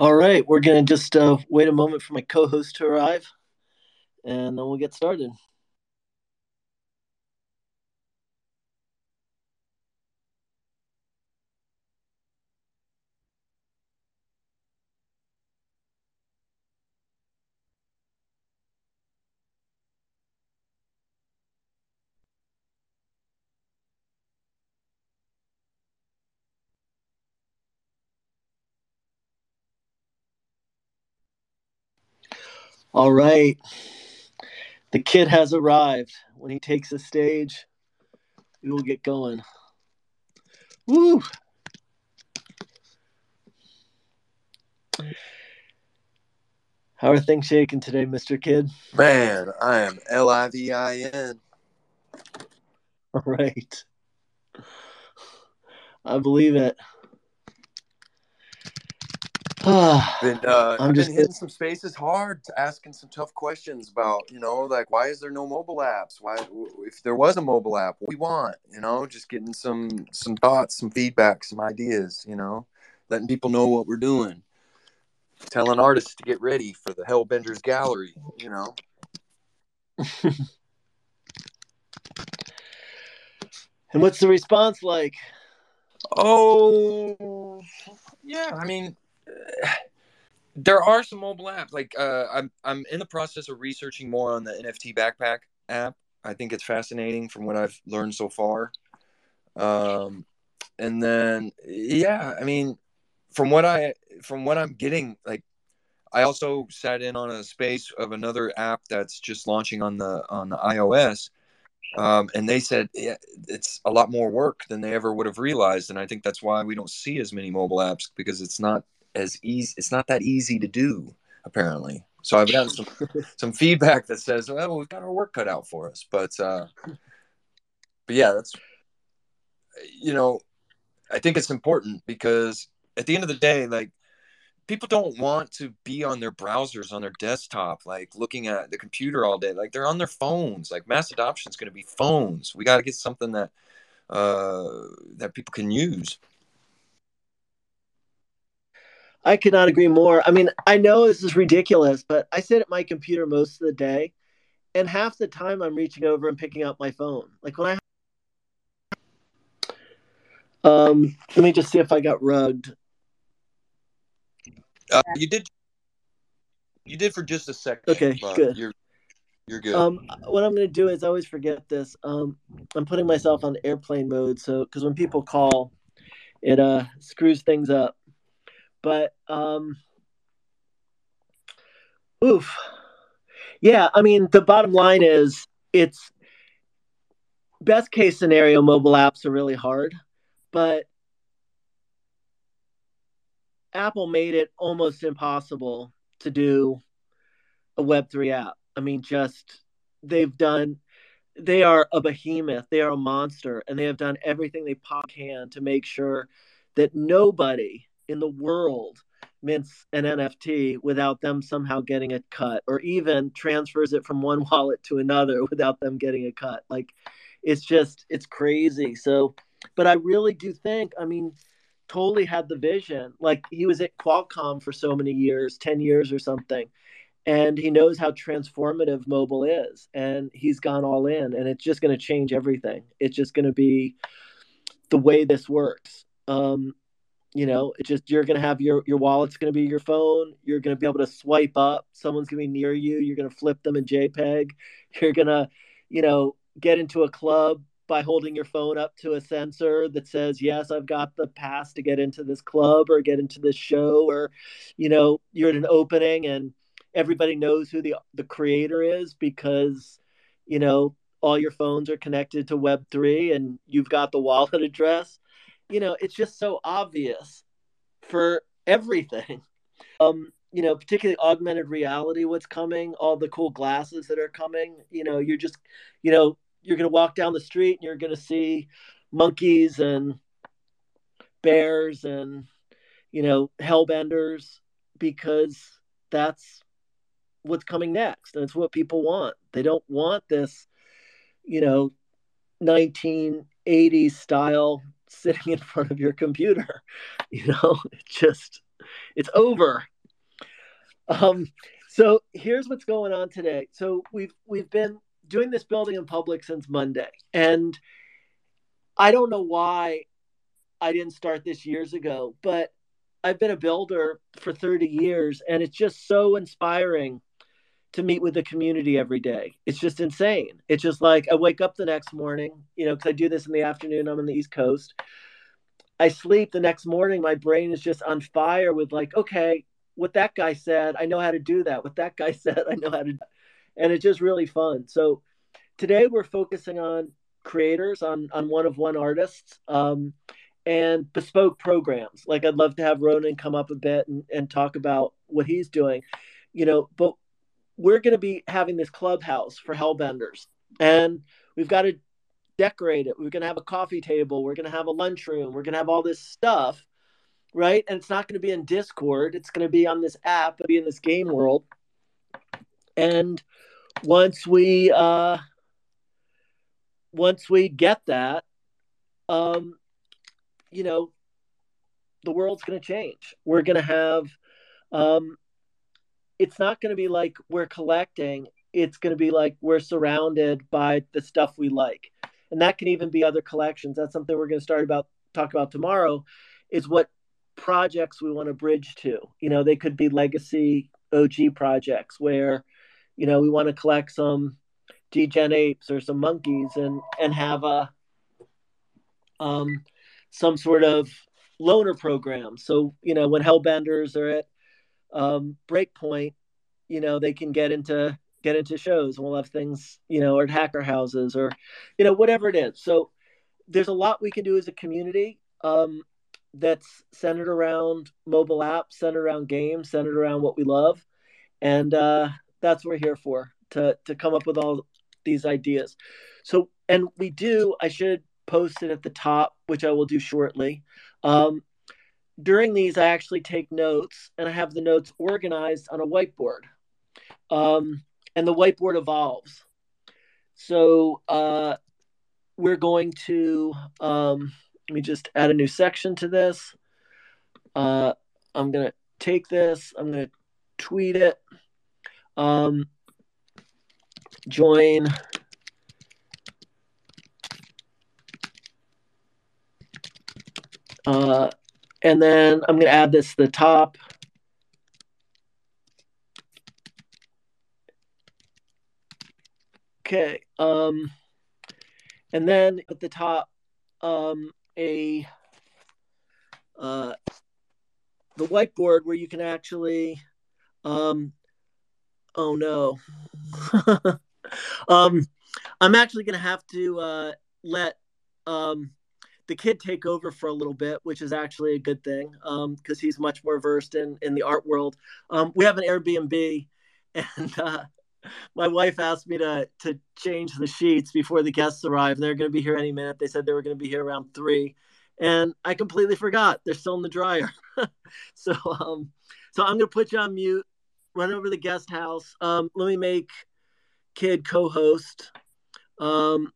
All right, we're going to just uh, wait a moment for my co host to arrive and then we'll get started. All right. The kid has arrived. When he takes the stage, we will get going. Woo! How are things shaking today, Mr. Kid? Man, I am L I V I N. All right. I believe it. been, uh, I'm just been hitting some spaces hard, asking some tough questions about, you know, like why is there no mobile apps? Why, if there was a mobile app, what we want, you know, just getting some some thoughts, some feedback, some ideas, you know, letting people know what we're doing, telling artists to get ready for the Hellbenders Gallery, you know. and what's the response like? Oh, yeah. I mean, there are some mobile apps. Like uh, I'm I'm in the process of researching more on the NFT backpack app. I think it's fascinating from what I've learned so far. Um, and then yeah, I mean, from what I from what I'm getting, like I also sat in on a space of another app that's just launching on the on the iOS. Um, and they said yeah, it's a lot more work than they ever would have realized, and I think that's why we don't see as many mobile apps because it's not as easy. It's not that easy to do, apparently. So I've gotten some some feedback that says, "Well, we've got our work cut out for us." But uh, but yeah, that's you know, I think it's important because at the end of the day, like people don't want to be on their browsers on their desktop, like looking at the computer all day. Like they're on their phones. Like mass adoption is going to be phones. We got to get something that uh, that people can use. I could not agree more. I mean, I know this is ridiculous, but I sit at my computer most of the day, and half the time I'm reaching over and picking up my phone. Like when I um, let me just see if I got rugged. Uh, you did. You did for just a second. Okay, good. You're you're good. Um, what I'm going to do is I always forget this. Um, I'm putting myself on airplane mode, so because when people call, it uh screws things up. But um, oof, yeah. I mean, the bottom line is it's best case scenario. Mobile apps are really hard, but Apple made it almost impossible to do a Web3 app. I mean, just they've done, they are a behemoth, they are a monster, and they have done everything they can to make sure that nobody in the world mints an NFT without them somehow getting a cut, or even transfers it from one wallet to another without them getting a cut. Like, it's just, it's crazy. So, but I really do think, I mean, Toly had the vision. Like, he was at Qualcomm for so many years 10 years or something. And he knows how transformative mobile is. And he's gone all in, and it's just going to change everything. It's just going to be the way this works. Um, you know it's just you're to have your your wallet's to be your phone you're to be able to swipe up someone's to be near you you're to flip them in jpeg you're to you know get into a club by holding your phone up to a sensor that says yes i've got the pass to get into this club or get into this show or you know you're at an opening and everybody knows who the the creator is because you know all your phones are connected to web3 and you've got the wallet address you know, it's just so obvious for everything. Um, you know, particularly augmented reality, what's coming, all the cool glasses that are coming. You know, you're just, you know, you're going to walk down the street and you're going to see monkeys and bears and, you know, hellbenders because that's what's coming next. And it's what people want. They don't want this, you know, 1980s style sitting in front of your computer. You know, it just it's over. Um, so here's what's going on today. So we've we've been doing this building in public since Monday, and I don't know why I didn't start this years ago, but I've been a builder for 30 years, and it's just so inspiring to meet with the community every day. It's just insane. It's just like I wake up the next morning, you know, because I do this in the afternoon. I'm on the East Coast. I sleep the next morning. My brain is just on fire with like, okay, what that guy said, I know how to do that. What that guy said, I know how to, and it's just really fun. So today we're focusing on creators, on on one of one artists, um, and bespoke programs. Like I'd love to have Ronan come up a bit and, and talk about what he's doing, you know. But we're going to be having this clubhouse for hellbenders. And we've got to decorate it. We're going to have a coffee table. We're going to have a lunchroom. We're going to have all this stuff right? And it's not going to be in discord. It's going to be on this app. It'll be in this game world. And once we uh once we get that um you know the world's going to change. We're going to have um it's not going to be like we're collecting it's going to be like we're surrounded by the stuff we like. And that can even be other collections. That's something we're going to start about talk about tomorrow is what projects we want to bridge to. You know they could be legacy og projects where you know we want to collect some degen apes or some monkeys and and have a um some sort of loaner program. So you know when hellbenders are at um, breakpoint, you know, they can get into get into shows we'll have things, you know, or at hacker houses or, you know, whatever it is. So there's a lot we can do as a community um, that's centered around mobile apps, centered around games, centered around what we love. And uh, that's what we're here for to, to come up with all these ideas. So, and we do, I should post it at the top, which I will do shortly. Um, during these, I actually take notes and I have the notes organized on a whiteboard. Um, and the whiteboard evolves. So uh, we're going to, um, let me just add a new section to this. Uh, I'm going to take this, I'm going to tweet it. Um, join uh, and then I'm going to add this to the top. Okay. Um, and then at the top, um, a uh, the whiteboard where you can actually, um, oh no, um, I'm actually going to have to uh, let um, the kid take over for a little bit, which is actually a good thing because um, he's much more versed in in the art world. Um, we have an Airbnb, and uh, my wife asked me to to change the sheets before the guests arrive. They're going to be here any minute. They said they were going to be here around three, and I completely forgot. They're still in the dryer. so um, so I'm going to put you on mute. Run over to the guest house. Um, let me make kid co-host. Um,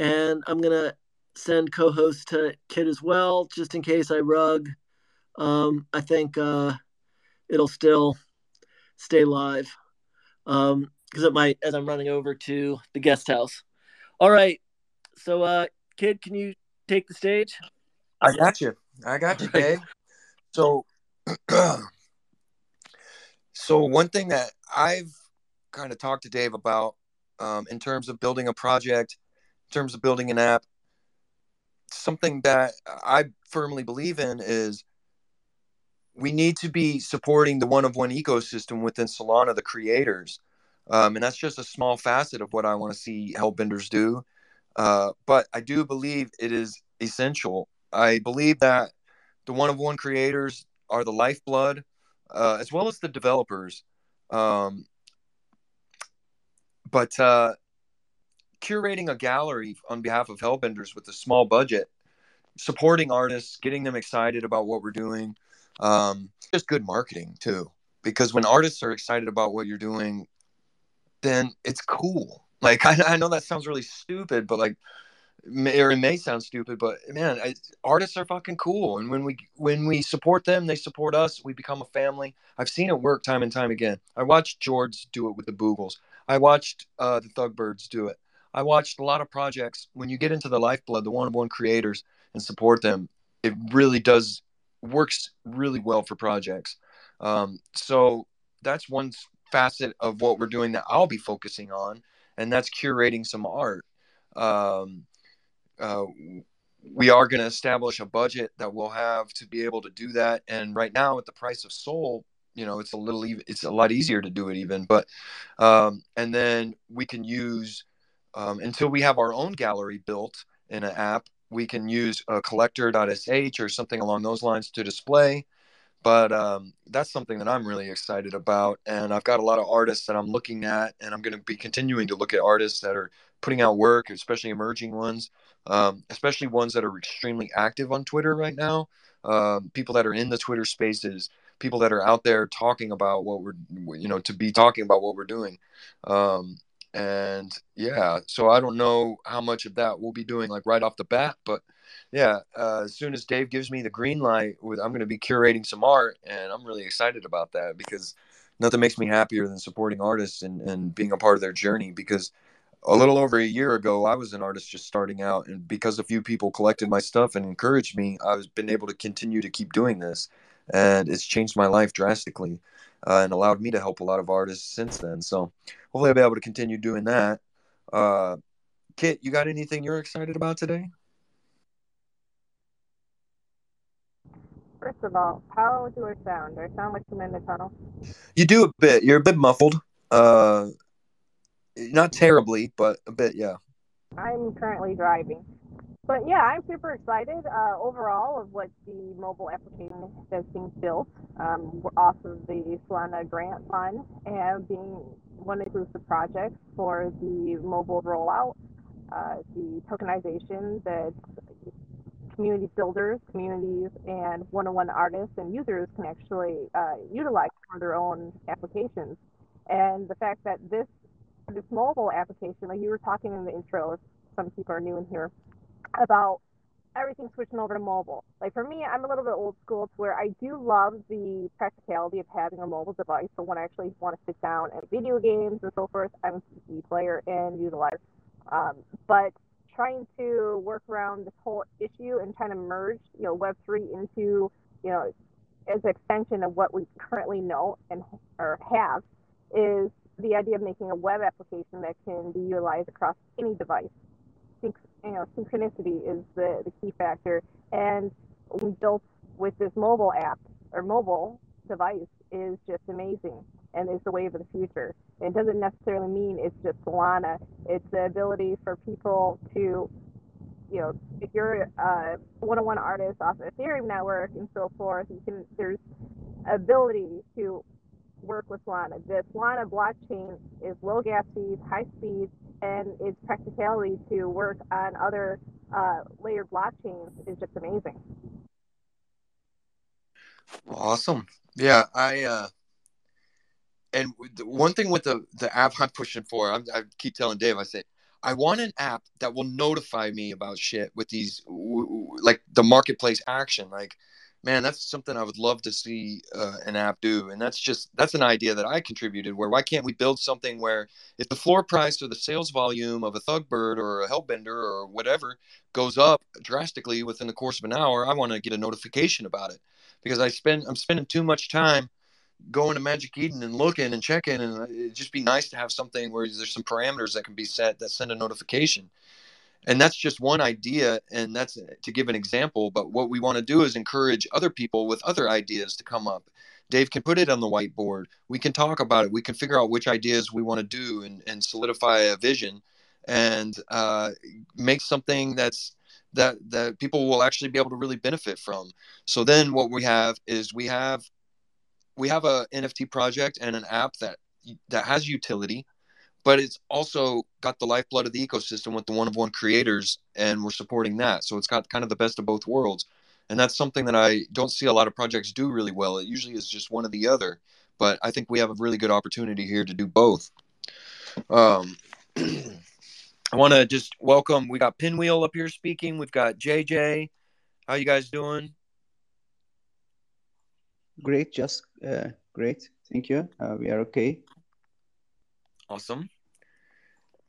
and I'm gonna send co-host to Kit as well, just in case I rug. Um, I think uh, it'll still stay live because um, it might as I'm running over to the guest house. All right, so uh, Kid, can you take the stage? I got you. I got you, Dave. So, so one thing that I've kind of talked to Dave about um, in terms of building a project, in terms of building an app, something that I firmly believe in is we need to be supporting the one of one ecosystem within Solana, the creators. Um, and that's just a small facet of what I want to see Hellbenders do. Uh, but I do believe it is essential. I believe that the one of one creators are the lifeblood, uh, as well as the developers. Um, but uh, curating a gallery on behalf of Hellbenders with a small budget, supporting artists, getting them excited about what we're doing, um, just good marketing too. Because when artists are excited about what you're doing, then it's cool. Like I, I know that sounds really stupid, but like or it may sound stupid, but man, I, artists are fucking cool, and when we when we support them, they support us. We become a family. I've seen it work time and time again. I watched George do it with the Boogles. I watched uh, the Thugbirds do it. I watched a lot of projects. When you get into the lifeblood, the one-on-one creators, and support them, it really does works really well for projects. Um, so that's one facet of what we're doing that I'll be focusing on, and that's curating some art. Um, uh, we are going to establish a budget that we'll have to be able to do that. And right now, at the price of Sol, you know, it's a little, it's a lot easier to do it even. But, um, and then we can use um, until we have our own gallery built in an app. We can use a collector.sh or something along those lines to display but um, that's something that I'm really excited about. And I've got a lot of artists that I'm looking at, and I'm going to be continuing to look at artists that are putting out work, especially emerging ones, um, especially ones that are extremely active on Twitter right now. Um, people that are in the Twitter spaces, people that are out there talking about what we're, you know, to be talking about what we're doing. Um, and yeah, so I don't know how much of that we'll be doing like right off the bat, but yeah, uh, as soon as Dave gives me the green light, with I'm going to be curating some art, and I'm really excited about that because nothing makes me happier than supporting artists and, and being a part of their journey. Because a little over a year ago, I was an artist just starting out, and because a few people collected my stuff and encouraged me, I've been able to continue to keep doing this, and it's changed my life drastically, uh, and allowed me to help a lot of artists since then. So hopefully, I'll be able to continue doing that. Uh, Kit, you got anything you're excited about today? First of all, how do I sound? Do I sound like I'm in the tunnel? You do a bit. You're a bit muffled. Uh, not terribly, but a bit, yeah. I'm currently driving. But yeah, I'm super excited uh, overall of what the mobile application has been built um, off of the Solana grant fund and being one of the groups of projects for the mobile rollout, uh, the tokenization that community builders, communities, and one-on-one artists and users can actually uh, utilize for their own applications. And the fact that this this mobile application, like you were talking in the intro, some people are new in here, about everything switching over to mobile. Like for me, I'm a little bit old school to where I do love the practicality of having a mobile device. So when I actually want to sit down and video games and so forth, I'm a PC player and utilize. Um, but trying to work around this whole issue and trying to merge, you know, Web3 into, you know, as an extension of what we currently know and or have is the idea of making a web application that can be utilized across any device. You know, synchronicity is the, the key factor. And we built with this mobile app or mobile device is just amazing and is the wave of the future. It doesn't necessarily mean it's just Solana. It's the ability for people to, you know, if you're a one-on-one artist off the Ethereum network and so forth, you can there's ability to work with Solana. The Solana blockchain is low gas fees, high speed, and its practicality to work on other uh, layered blockchains is just amazing. Awesome. Yeah, I uh, and one thing with the the app I'm pushing for, I'm, i keep telling Dave, I say, I want an app that will notify me about shit with these, like the marketplace action. Like, man, that's something I would love to see uh, an app do. And that's just that's an idea that I contributed. Where why can't we build something where if the floor price or the sales volume of a Thugbird or a Hellbender or whatever goes up drastically within the course of an hour, I want to get a notification about it because I spend I'm spending too much time going to Magic Eden and looking and checking, and it'd just be nice to have something where there's some parameters that can be set that send a notification. And that's just one idea, and that's to give an example. But what we want to do is encourage other people with other ideas to come up. Dave can put it on the whiteboard. We can talk about it. We can figure out which ideas we want to do and, and solidify a vision and uh, make something that's that that people will actually be able to really benefit from. So then what we have is we have we have a NFT project and an app that that has utility, but it's also got the lifeblood of the ecosystem with the one of one creators, and we're supporting that. So it's got kind of the best of both worlds, and that's something that I don't see a lot of projects do really well. It usually is just one or the other, but I think we have a really good opportunity here to do both. Um, I want to just welcome. We got Pinwheel up here speaking. We've got JJ. How you guys doing? Great, just uh, great. Thank you. Uh, we are okay. Awesome.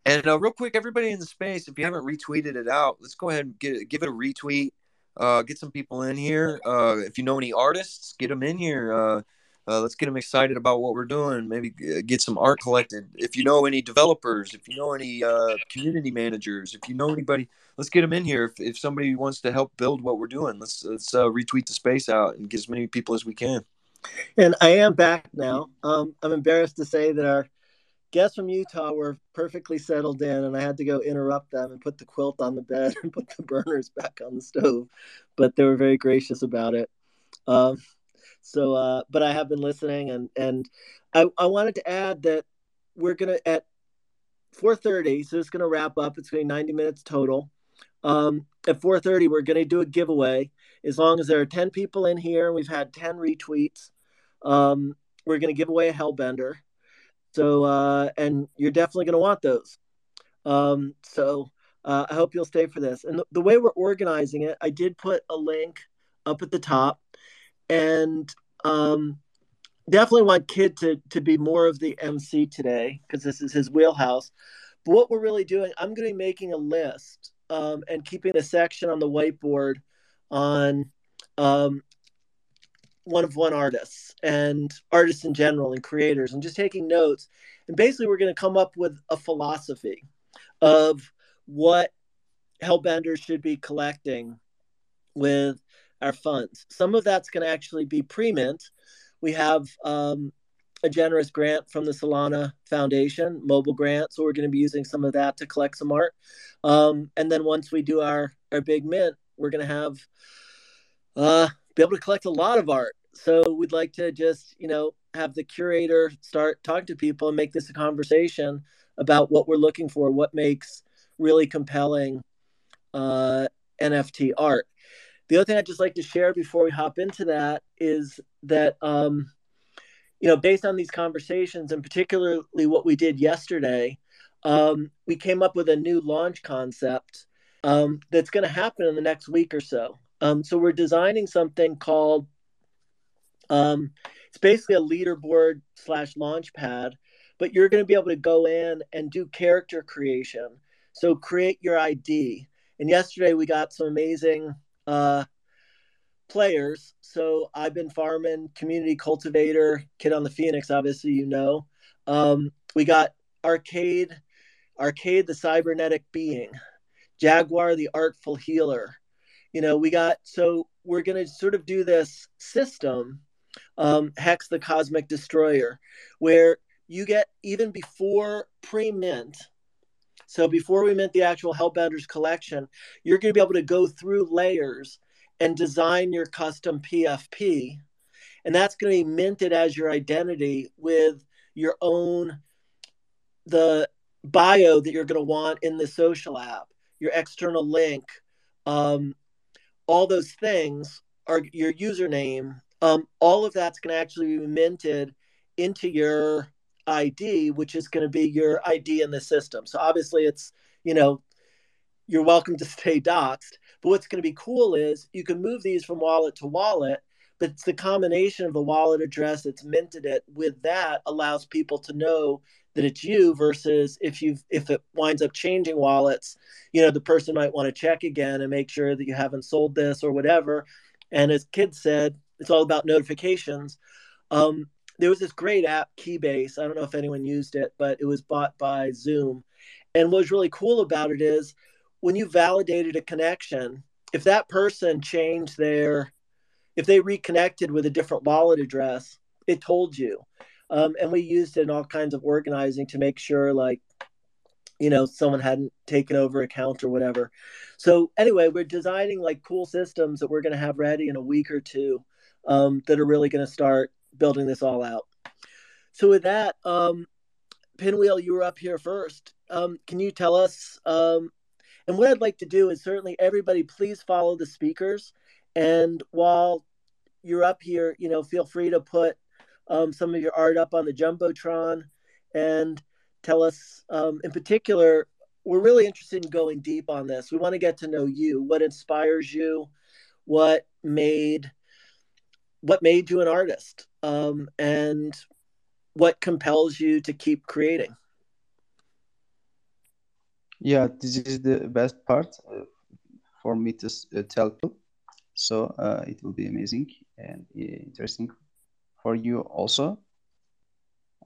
And uh, real quick, everybody in the space, if you haven't retweeted it out, let's go ahead and get give it a retweet. Uh, get some people in here. Uh, if you know any artists, get them in here. Uh, uh, let's get them excited about what we're doing. Maybe get some art collected. If you know any developers, if you know any uh, community managers, if you know anybody, let's get them in here. If, if somebody wants to help build what we're doing, let's let's uh, retweet the space out and get as many people as we can. And I am back now. Um, I'm embarrassed to say that our guests from Utah were perfectly settled in, and I had to go interrupt them and put the quilt on the bed and put the burners back on the stove. But they were very gracious about it. Um, so, uh, but I have been listening, and and I, I wanted to add that we're gonna at 4:30, so it's gonna wrap up. It's to be 90 minutes total. Um, at 4:30, we're gonna do a giveaway. As long as there are 10 people in here, we've had 10 retweets. Um, we're gonna give away a Hellbender. So, uh, and you're definitely gonna want those. Um, so. Uh, I hope you'll stay for this. And the, the way we're organizing it, I did put a link up at the top and um, definitely want Kid to to be more of the MC today because this is his wheelhouse. But what we're really doing, I'm going to be making a list um, and keeping a section on the whiteboard on um, one of one artists and artists in general and creators, and just taking notes. And basically, we're going to come up with a philosophy of what Hellbenders should be collecting with our funds. Some of that's going to actually be pre-mint. We have um, a generous grant from the Solana Foundation, mobile grant, so we're going to be using some of that to collect some art. Um, and then once we do our our big mint, we're going to have uh, be able to collect a lot of art. So we'd like to just you know have the curator start talking to people and make this a conversation about what we're looking for, what makes really compelling uh, NFT art. The other thing I'd just like to share before we hop into that is that, um, you know, based on these conversations and particularly what we did yesterday, um, we came up with a new launch concept um, that's going to happen in the next week or so. Um, so we're designing something called, um, it's basically a leaderboard slash launch pad, but you're going to be able to go in and do character creation. So create your ID. And yesterday we got some amazing uh, players. So I've been farming, community cultivator, kid on the Phoenix, obviously, you know. Um, we got Arcade, Arcade the cybernetic being, Jaguar the artful healer. You know, we got, so we're going to sort of do this system, um, Hex the cosmic destroyer, where you get even before pre mint, so before we mint the actual Hellbenders collection, you're going to be able to go through layers and design your custom PFP. And that's going to be minted as your identity with your own the bio that you're going to want in the social app, your external link, um, all those things are your username. Um, all of that's going to actually be minted into your ID, which is going to be your ID in the system. So obviously, it's you know you're welcome to stay doxxed. But what's going to be cool is you can move these from wallet to wallet, but it's the combination of the wallet address that's minted it with that allows people to know that it's you versus if you if it winds up changing wallets, you know, the person might want to check again and make sure that you haven't sold this or whatever. And as Kid said, it's all about notifications. Um, there was this great app, Keybase. I don't know if anyone used it, but it was bought by Zoom. And what was really cool about it is when you validated a connection, if that person changed their, if they reconnected with a different wallet address, it told you. Um, and we used it in all kinds of organizing to make sure, like, you know, someone hadn't taken over account or whatever. So anyway, we're designing like cool systems that we're going to have ready in a week or two um, that are really going to start building this all out. So with that, um, Pinwheel, you were up here first. Um, can you tell us? Um, and what I'd like to do is certainly everybody, please follow the speakers. And while you're up here, you know, feel free to put um, some of your art up on the jumbotron and tell us, um, in particular, we're really interested in going deep on this. We want to get to know you. What inspires you? What made what made you an artist? Um, and what compels you to keep creating? Yeah, this is the best part uh, for me to uh, tell people. So uh, it will be amazing and uh, interesting for you also.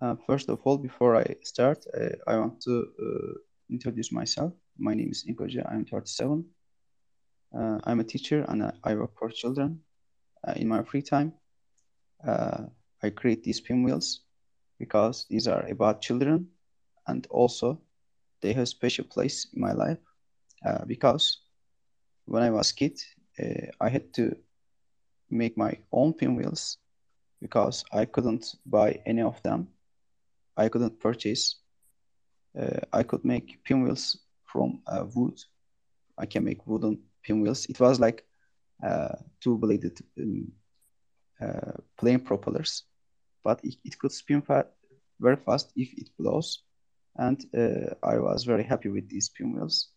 Uh, first of all, before I start, uh, I want to introduce myself. My name is Inkoje. I'm 37. I'm a teacher and I work for children. in my free time, I create these pinwheels because these are about children and also they have special place in my life uh, because when I was kid, uh, I had to make my own pinwheels because I couldn't buy any of them. I couldn't purchase. Uh, I could make pinwheels from uh, wood. I can make wooden pinwheels. It was like uh, two-bladed um, uh, plane propellers, but it, it could spin fa very fast if it blows. And uh, I was very happy with these pinwheels.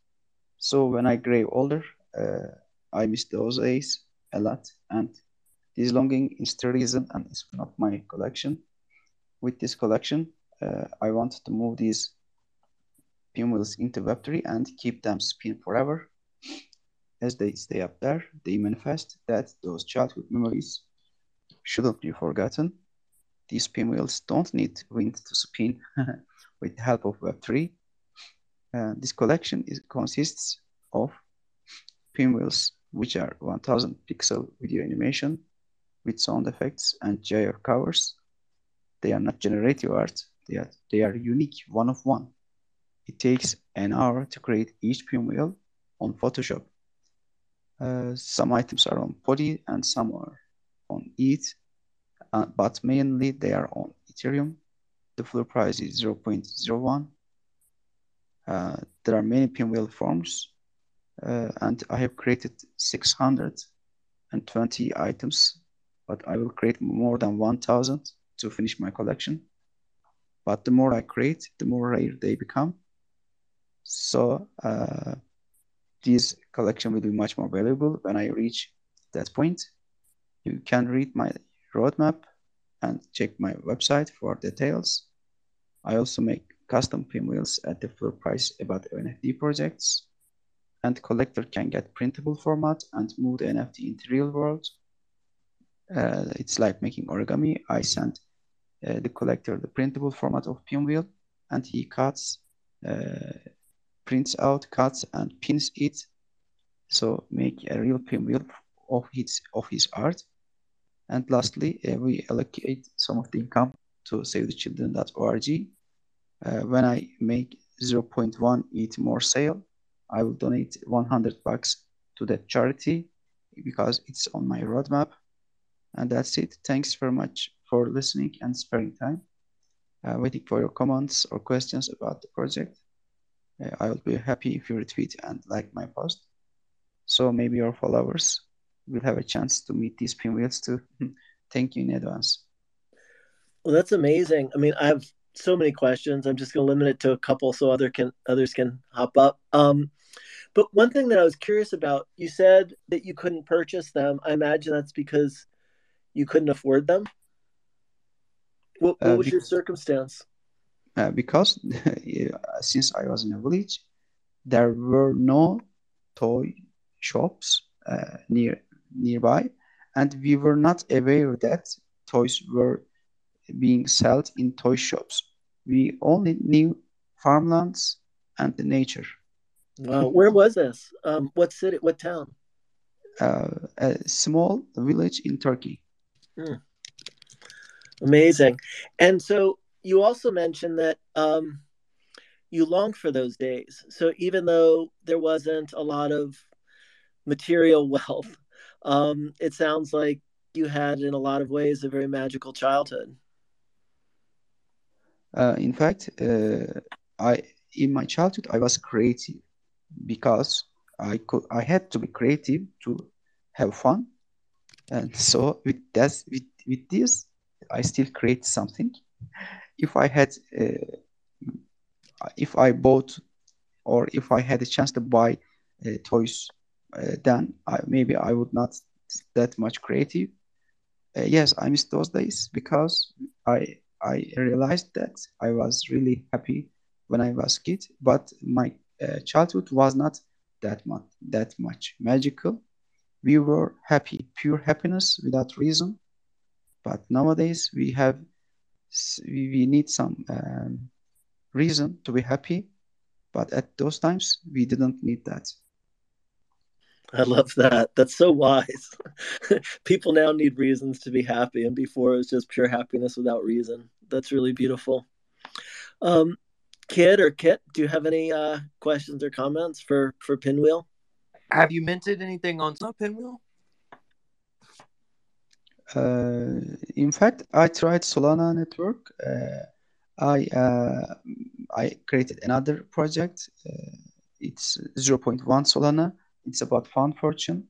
So when I grew older, uh, I miss those days a lot. And this longing is the reason and it's not my collection. With this collection, uh, I want to move these pinwheels into Web3 and keep them spin forever. As they stay up there, they manifest that those childhood memories shouldn't be forgotten. These pinwheels don't need wind to spin with the help of Web3. Uh, this collection is, consists of pinwheels, which are 1000 pixel video animation with sound effects and GIF covers. They are not generative art, they are, they are unique, one of one. It takes an hour to create each pinwheel on Photoshop. Uh, some items are on Poly and some are on ETH, uh, but mainly they are on Ethereum. The floor price is 0.01. Uh, there are many pinwheel forms, and I have created 620 items but I will create more than 1000 to finish my collection. But the more I create, the more rare they become. So uh, this collection will be much more valuable when I reach that point. You can read my roadmap and check my website for details. I also make custom pinwheels at the full price about NFT projects. And collector can get printable format and move the NFT into real world uh, it's like making origami. I send uh, the collector the printable format of pinwheel, and he cuts, uh, prints out, cuts, and pins it. So make a real pinwheel of his of his art. And lastly, uh, we allocate some of the income to SaveTheChildren.org. Uh, when I make 0.1 ETH more sale, I will donate 100 bucks to that charity because it's on my roadmap and that's it. Thanks very much for listening and sparing time. Uh, waiting for your comments or questions about the project. Uh, I will be happy if you retweet and like my post. So maybe your followers will have a chance to meet these pinwheels too. Thank you in advance. Well, that's amazing. I mean, I have so many questions. I'm just going to limit it to a couple so other can others can hop up. Um, but one thing that I was curious about, you said that you couldn't purchase them. I imagine that's because you couldn't afford them? What, what uh, was your circumstance? Uh, because since I was in a village, there were no toy shops uh, near nearby, and we were not aware that toys were being sold in toy shops. We only knew farmlands and the nature. Wow, where was this? Um, what city? What town? Uh, a small village in Turkey. Hmm. Amazing. And so you also mentioned that um, you long for those days. So even though there wasn't a lot of material wealth, um, it sounds like you had, in a lot of ways, a very magical childhood. Uh, in fact, uh, I in my childhood I was creative because I could I had to be creative to have fun and so with that with, with this i still create something if i had uh, if i bought or if I had a chance to buy uh, toys, uh, then I, maybe I would not that much creative. Uh, yes, I miss those days because I I realized that I was really happy when I was kid, but my childhood was not that much that much magical. We were happy, pure happiness without reason. But nowadays we have we, we need some um, reason to be happy, but at those times we didn't need that. I love that. That's so wise. People now need reasons to be happy, and before it was just pure happiness without reason. That's really beautiful. Um, Kid or Kit, do you have any uh, questions or comments for for Pinwheel? Have you minted anything on Pinwheel? Uh, in fact, I tried Solana network. Uh, I uh, I created another project. Uh, it's 0.1 Solana it's about Found Fortune.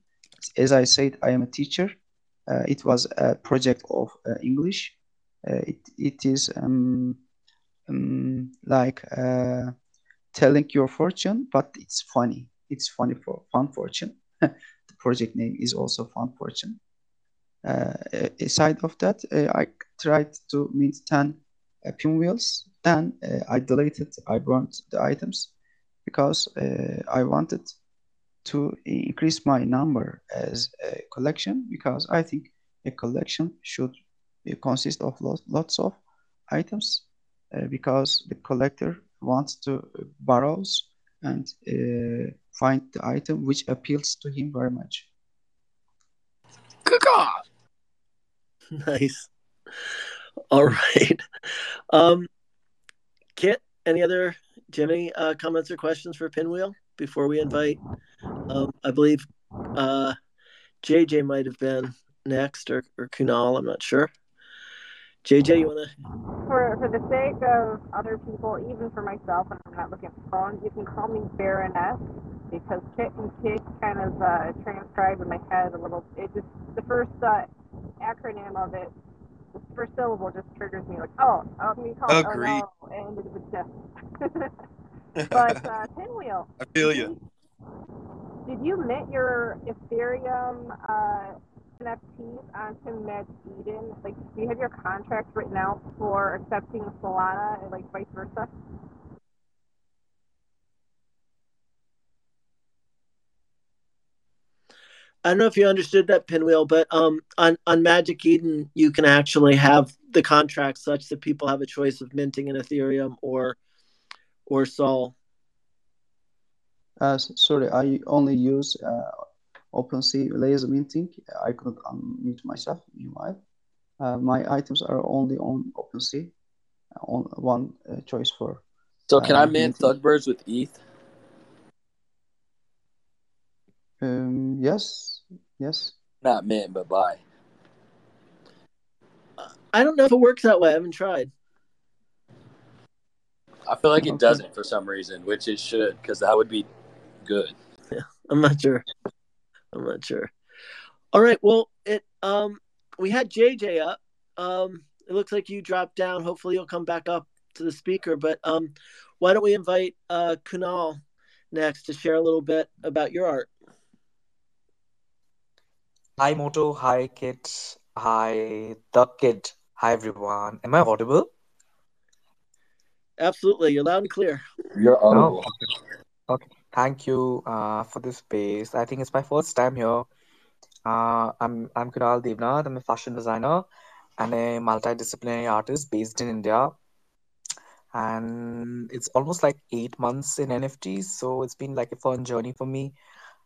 As I said, I am a teacher. Uh, it was a project of uh, English. Uh, it, it is um, um, like uh, telling your fortune, but it's funny. It's funny for fun Fortune. the project name is also fun Fortune. Uh, aside of that, uh, I tried to mint 10 pinwheels. Then I deleted, I burnt the items because I wanted to increase my number as a collection because I think a collection should consist of lots of items uh, because the collector wants to borrows and uh, find the item which appeals to him very much. Nice. All right. Um, Kit, any other Jimmy uh, comments or questions for Pinwheel before we invite um, I believe uh, JJ might have been next, or, or Kunal. I'm not sure. JJ, you want to? For for the sake of other people, even for myself, and I'm not looking at the phone, you can call me Baroness because Kit and Kit kind of uh, transcribe in my head a little. It just the first uh, acronym of it, the first syllable just triggers me like, oh, I'm gonna call Agreed. Oh, no, and it's but uh, Pinwheel. I feel you did you mint your Ethereum uh, NFTs onto Med Eden? Like, do you have your contract written out for accepting Solana and like vice versa? I don't know if you understood that pinwheel, but um, on on Magic Eden, you can actually have the contract such that people have a choice of minting in Ethereum or or Sol. Uh, sorry, I only use uh, OpenSea lazy minting. I couldn't unmute myself. Meanwhile, uh, my items are only on OpenSea. On one uh, choice for. So can I mint Thugbirds with ETH? Um, yes, yes. Not mint, but buy. I don't know if it works that way. I haven't tried. I feel like it doesn't for some reason, which it should, because that would be good. Yeah, I'm not sure. I'm not sure. All right. Well, it um we had JJ up. Um, it looks like you dropped down. Hopefully, you'll come back up to the speaker. But um, why don't we invite uh, Kunal next to share a little bit about your art? Hi, Moto. Hi, kids. Hi, the kid. Hi, everyone. Am I audible? Absolutely. You're loud and clear. You're audible. Oh, okay. Thank you uh, for this space. I think it's my first time here. Uh, I'm I'm Kunal Devnath. I'm a fashion designer and a multidisciplinary artist based in India. And it's almost like eight months in NFTs, so it's been like a fun journey for me.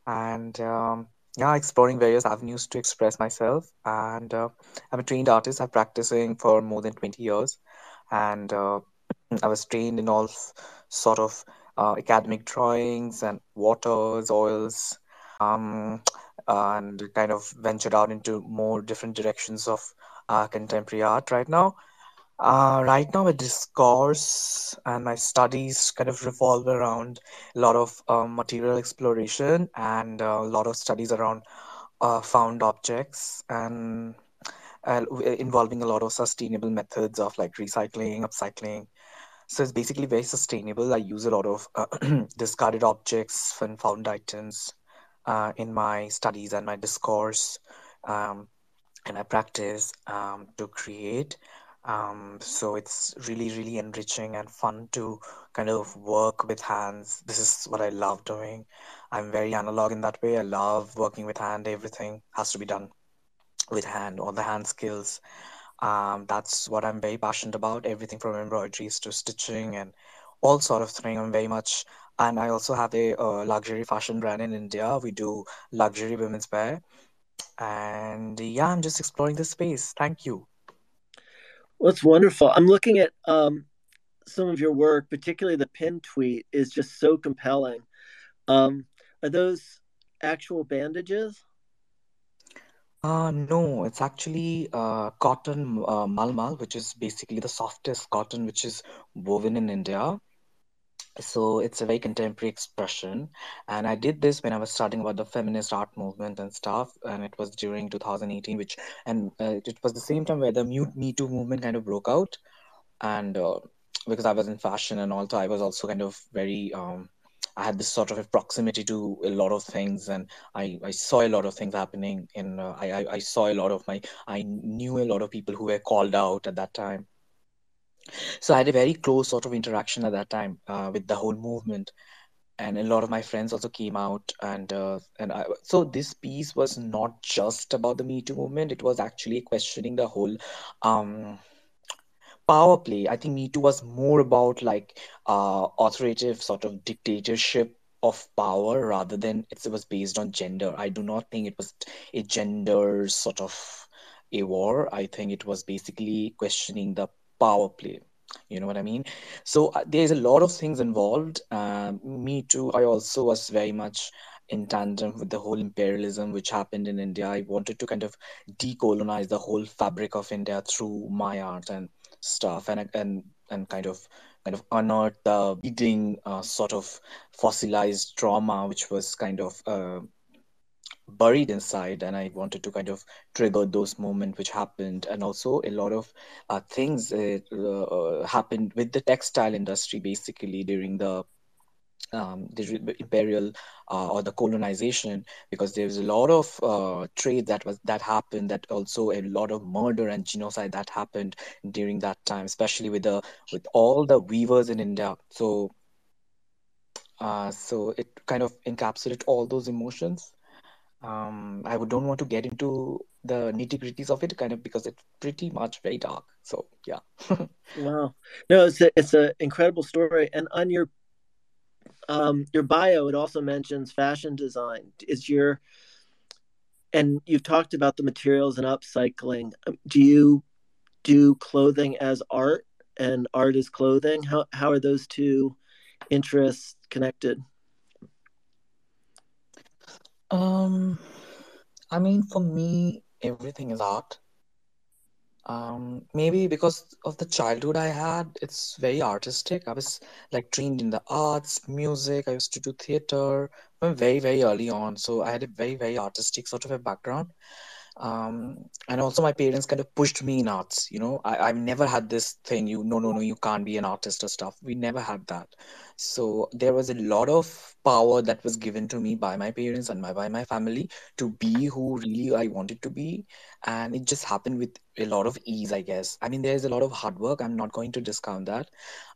And um, yeah, exploring various avenues to express myself. And uh, I'm a trained artist. I've practicing for more than 20 years, and uh, I was trained in all sort of uh, academic drawings and waters, oils, um, and kind of ventured out into more different directions of uh, contemporary art right now. Uh, right now, my discourse and my studies kind of revolve around a lot of um, material exploration and uh, a lot of studies around uh, found objects and uh, involving a lot of sustainable methods of like recycling, upcycling, So it's basically very sustainable. I use a lot of uh, discarded objects and found items uh, in my studies and my discourse, um, and I practice um, to create. Um, so it's really, really enriching and fun to kind of work with hands. This is what I love doing. I'm very analog in that way. I love working with hand. Everything has to be done with hand, all the hand skills. Um, that's what I'm very passionate about. Everything from embroideries to stitching and all sort of thing. I'm very much, and I also have a luxury fashion brand in India. We do luxury women's wear, and yeah, I'm just exploring the space. Thank you. Well, wonderful. I'm looking at um, some of your work, particularly the pin tweet, is just so compelling. Um, are those actual bandages? Uh, no, it's actually uh, cotton uh, malmal, which is basically the softest cotton which is woven in India. So it's a very contemporary expression. And I did this when I was studying about the feminist art movement and stuff. And it was during 2018, which, and uh, it was the same time where the Mute Me Too movement kind of broke out. And uh, because I was in fashion and also I was also kind of very, um, I had this sort of a proximity to a lot of things, and I, I saw a lot of things happening. In uh, I, I I saw a lot of my I knew a lot of people who were called out at that time. So I had a very close sort of interaction at that time uh, with the whole movement, and a lot of my friends also came out and uh, and I, so this piece was not just about the Me Too movement. It was actually questioning the whole um, power play. I think Me Too was more about like uh, authoritative sort of dictatorship of power rather than it was based on gender. I do not think it was a gender sort of a war. I think it was basically questioning the power play. You know what I mean? So uh, there's a lot of things involved. Um, me too. I also was very much in tandem with the whole imperialism which happened in India. I wanted to kind of decolonize the whole fabric of India through my art and stuff, and and and kind of kind of unearth the beating uh, sort of fossilized trauma which was kind of uh, buried inside. And i wanted to kind of trigger those moments which happened. And also a lot of uh, things uh, uh, happened with the textile industry basically during the um, the imperial uh, or the colonization because there's a lot of uh, trade that was that happened that also a lot of murder and genocide that happened during that time especially with the with all the weavers in india so uh, so it kind of encapsulated all those emotions um, I would don't want to get into the nitty gritties of it, kind of because it's pretty much very dark. So yeah. wow, no, it's a, it's an incredible story, and on your um, your bio, it also mentions fashion design. Is your and you've talked about the materials and upcycling. Um, do you do clothing as art and art as clothing? How how are those two interests connected? Um, I mean, for me, everything is art. Um, maybe because of the childhood I had, it's very artistic. I was like trained in the arts, music. I used to do theater from very, very early on. So I had a very, very artistic sort of a background um, and also my parents kind of pushed me in arts you know. I, i've never had this thing you no no no you can't be an artist or stuff. We never had that. So there was a lot of power that was given to me by my parents and my, by my family to be who really i wanted to be. And it just happened with a lot of ease i guess. I mean there's a lot of hard work. I'm not going to discount that.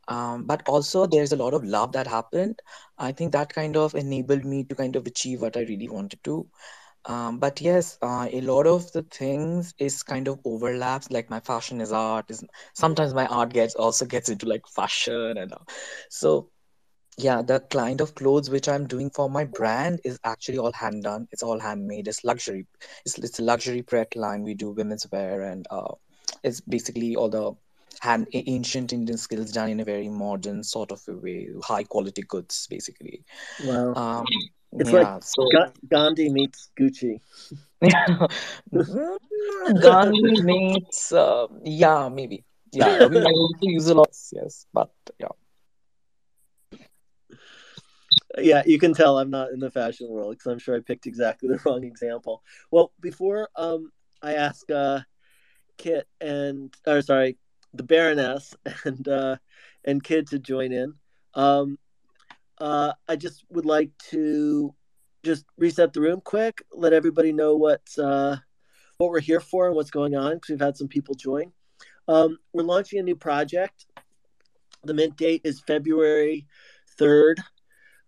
Um, but also there's a lot of love that happened. I think that kind of enabled me to kind of achieve what i really wanted to um, but yes, uh, a lot of the things is kind of overlaps. Like my fashion is art. Is sometimes my art gets also gets into like fashion and all. so yeah, the kind of clothes which I'm doing for my brand is actually all hand done. It's all handmade. It's luxury. It's it's a luxury pret line. We do women's wear and uh, it's basically all the hand ancient Indian skills done in a very modern sort of a way, high quality goods basically. Wow. Um, it's yeah, like so Gandhi meets Gucci. Gandhi meets, uh, yeah, maybe. Yeah, we might also use a lot, yes, but yeah. Yeah, you can tell I'm not in the fashion world because I'm sure I picked exactly the wrong example. Well, before um, I ask uh, Kit and, or sorry, the Baroness and uh, and Kid to join in. Um, uh, I just would like to just reset the room quick, let everybody know what's uh, what we're here for and what's going on because we've had some people join. Um, we're launching a new project. The mint date is February 3rd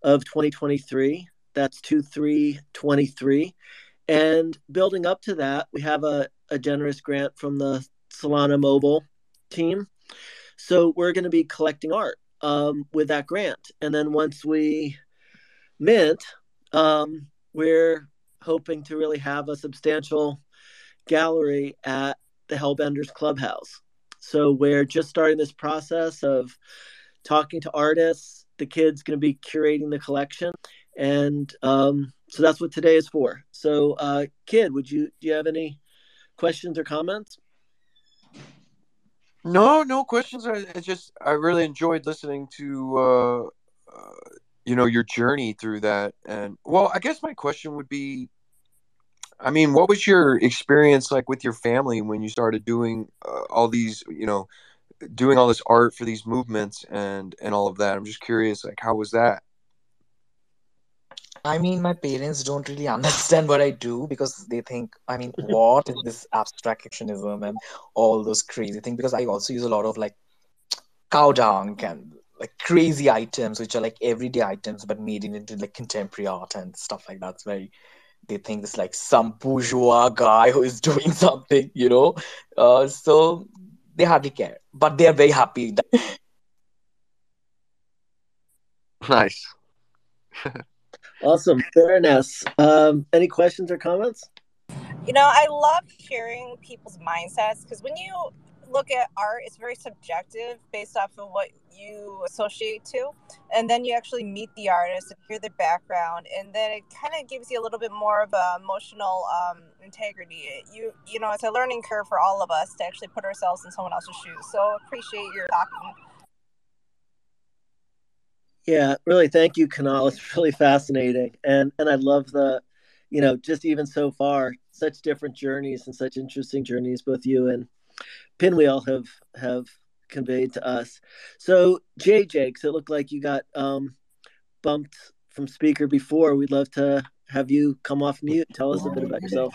of 2023. That's two 2323. And building up to that, we have a, a generous grant from the Solana Mobile team. So we're going to be collecting art um, with that grant. And then once we mint, um, we're hoping to really have a substantial gallery at the Hellbenders Clubhouse. So we're just starting this process of talking to artists. The kid's going to be curating the collection, and um, so that's what today is for. So, uh, kid, would you do you have any questions or comments? No, no questions. I, I just I really enjoyed listening to uh, uh, you know your journey through that, and well, I guess my question would be I mean, what was your experience like with your family when you started doing uh, all these, you know, doing all this art for these movements and and all of that? I'm just curious, like, how was that? I mean, my parents don't really understand what I do because they think, I mean, what is this abstract expressionism and all those crazy things? Because I also use a lot of like cow dung and like crazy items, which are like everyday items, but made into like contemporary art and stuff like that. It's very they think it's like some bourgeois guy who is doing something, you know. Uh, so they hardly care, but they are very happy. That- nice. Awesome, Baroness. Um, any questions or comments? You know, I love hearing people's mindsets because when you look at art, it's very subjective based off of what you associate to. And then you actually meet the artist and hear their background. And then it kind of gives you a little bit more of a emotional um, integrity. You you know, it's a learning curve for all of us to actually put ourselves in someone else's shoes. So appreciate your talking. Yeah, really. Thank you, Kanal. It's really fascinating, and and I love the, you know, just even so far, such different journeys and such interesting journeys both you and Pinwheel have have conveyed to us. So JJ, because it looked like you got um, bumped from speaker before, we'd love to have you come off mute tell us a bit about yourself.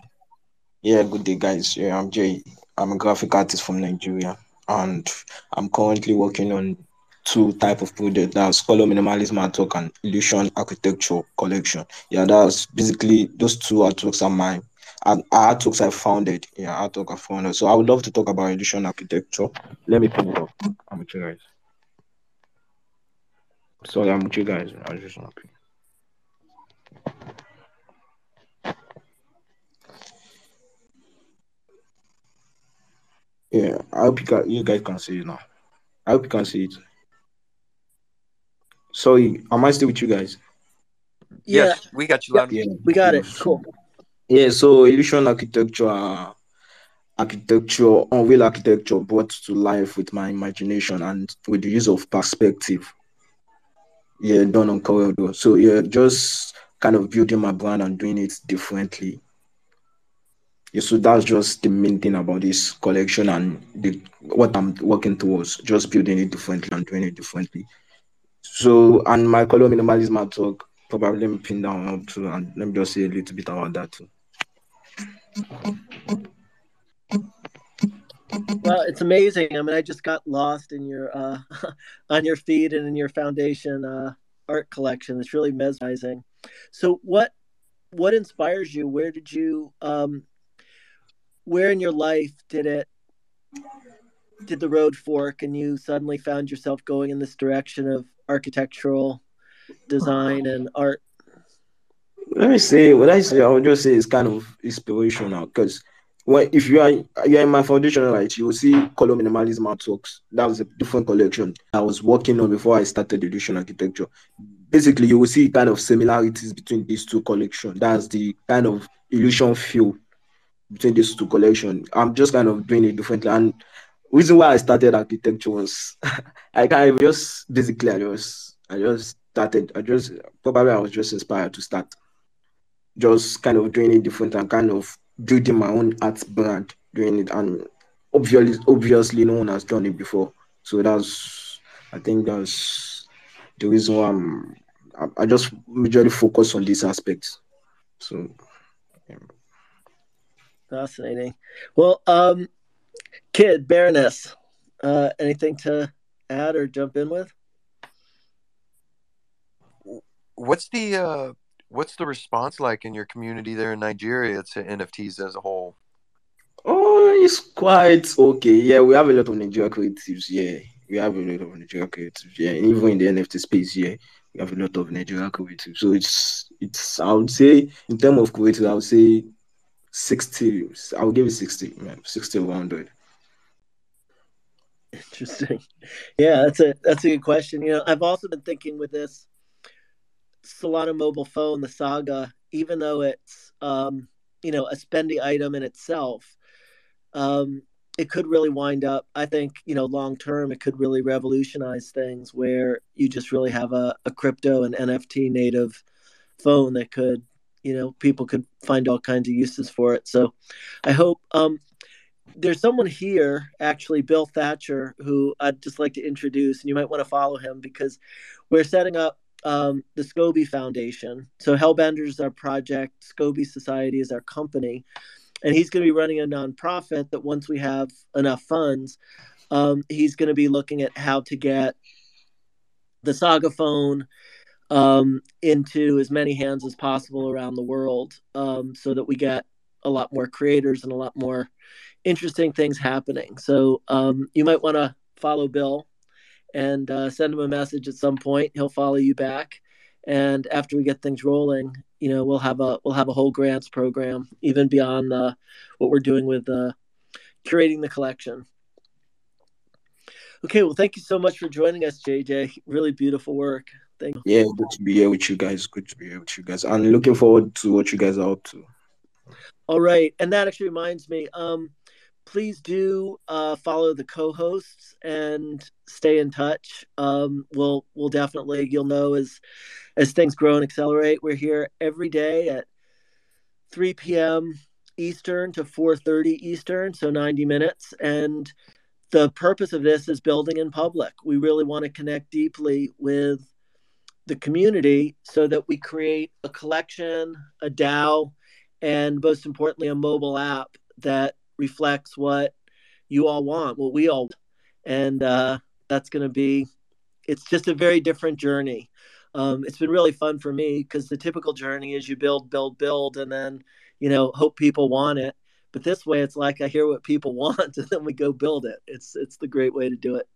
Yeah, good day, guys. Yeah, I'm Jay. I'm a graphic artist from Nigeria, and I'm currently working on two type of project. That's color minimalism artwork and illusion architecture collection. Yeah, that's basically those two artworks are mine and artworks I founded. Yeah, artwork I founded. So I would love to talk about illusion architecture. Let me put it up. I'm with you guys. Sorry, I'm with you guys. I was just happy. Yeah, I hope you guys, you guys can see it now. I hope you can see it. Sorry, am I still with you guys? Yeah, Yes, we got you loud. Yeah, we got it. Cool. Yeah, so illusion architecture, uh, architecture, unreal architecture brought to life with my imagination and with the use of perspective. Yeah, done on corridor. So yeah, just kind of building my brand and doing it differently. Yeah, so that's just the main thing about this collection and the what I'm working towards, just building it differently and doing it differently. So and my color minimalism work, probably pin down up to and let me just say a little bit about that too. Well, it's amazing. I mean, I just got lost in your uh, on your feed and in your foundation uh, art collection. It's really mesmerizing. So, what what inspires you? Where did you um, where in your life did it did the road fork, and you suddenly found yourself going in this direction of architectural design and art? Let me say what I say. I would just say it's kind of inspirational because when if you are you're in my foundation, right, you will see color minimalism artworks. That was a different collection I was working on before I started illusion architecture. Basically, you will see kind of similarities between these two collections. That's the kind of illusion feel between these two collections. I'm just kind of doing it differently. And reason why I started architecture was I kind of just basically I just I just started. I just probably I was just inspired to start just kind of doing it different and kind of building my own art brand doing it and obviously obviously no one has done it before so that's I think that's the reason why I'm. I, I just majorly focus on these aspects. So. Yeah. Fascinating. Well, um, kid Baroness, uh, anything to add or jump in with? What's the uh, what's the response like in your community there in Nigeria to NFTs as a whole? Oh, it's quite okay. Yeah, we have a lot of Nigerian creatives. Yeah, we have a lot of Nigerian creatives. Yeah, even in the NFT space. Yeah, we have a lot of Nigerian creatives. So it's it's I would say in terms of creatives, I would say 60 I would give it 60 man 60 100 interesting. Yeah that's a that's a good question. You know i've also been thinking with this solana mobile phone the saga even though it's um you know a spendy item in itself um it could really wind up i think you know long term it could really revolutionize things where you just really have a, a crypto and nft native phone that could you know people could find all kinds of uses for it. So i hope um, there's someone here actually bill thatcher who i'd just like to introduce and you might want to follow him because we're setting up um, the scoby foundation. So hellbenders is our project scoby society is our company and he's going to be running a nonprofit that once we have enough funds um, he's going to be looking at how to get the saga phone um, into as many hands as possible around the world um, so that we get a lot more creators and a lot more interesting things happening. So um, you might want to follow Bill and uh, send him a message at some point. He'll follow you back. And after we get things rolling, you know, we'll have a we'll have a whole grants program, even beyond uh, what we're doing with uh, curating the collection. Okay, well, thank you so much for joining us, JJ. Really beautiful work. Thank you. Yeah, good to be here with you guys. Good to be here with you guys. And looking forward to what you guys are up to. All right. And that actually reminds me, um, please do uh, follow the co-hosts and stay in touch. Um, we'll we'll definitely you'll know as as things grow and accelerate. We're here every day at 3 p.m. Eastern to 4:30 Eastern, so 90 minutes. And the purpose of this is building in public. We really want to connect deeply with the community so that we create a collection, a DAO, and most importantly, a mobile app that reflects what you all want, what we all want. And uh, that's going to be, it's just a very different journey. Um, it's been really fun for me because the typical journey is you build, build, build, and then, you know, hope people want it. But this way, it's like I hear what people want, and then we go build it. It's it's the great way to do it.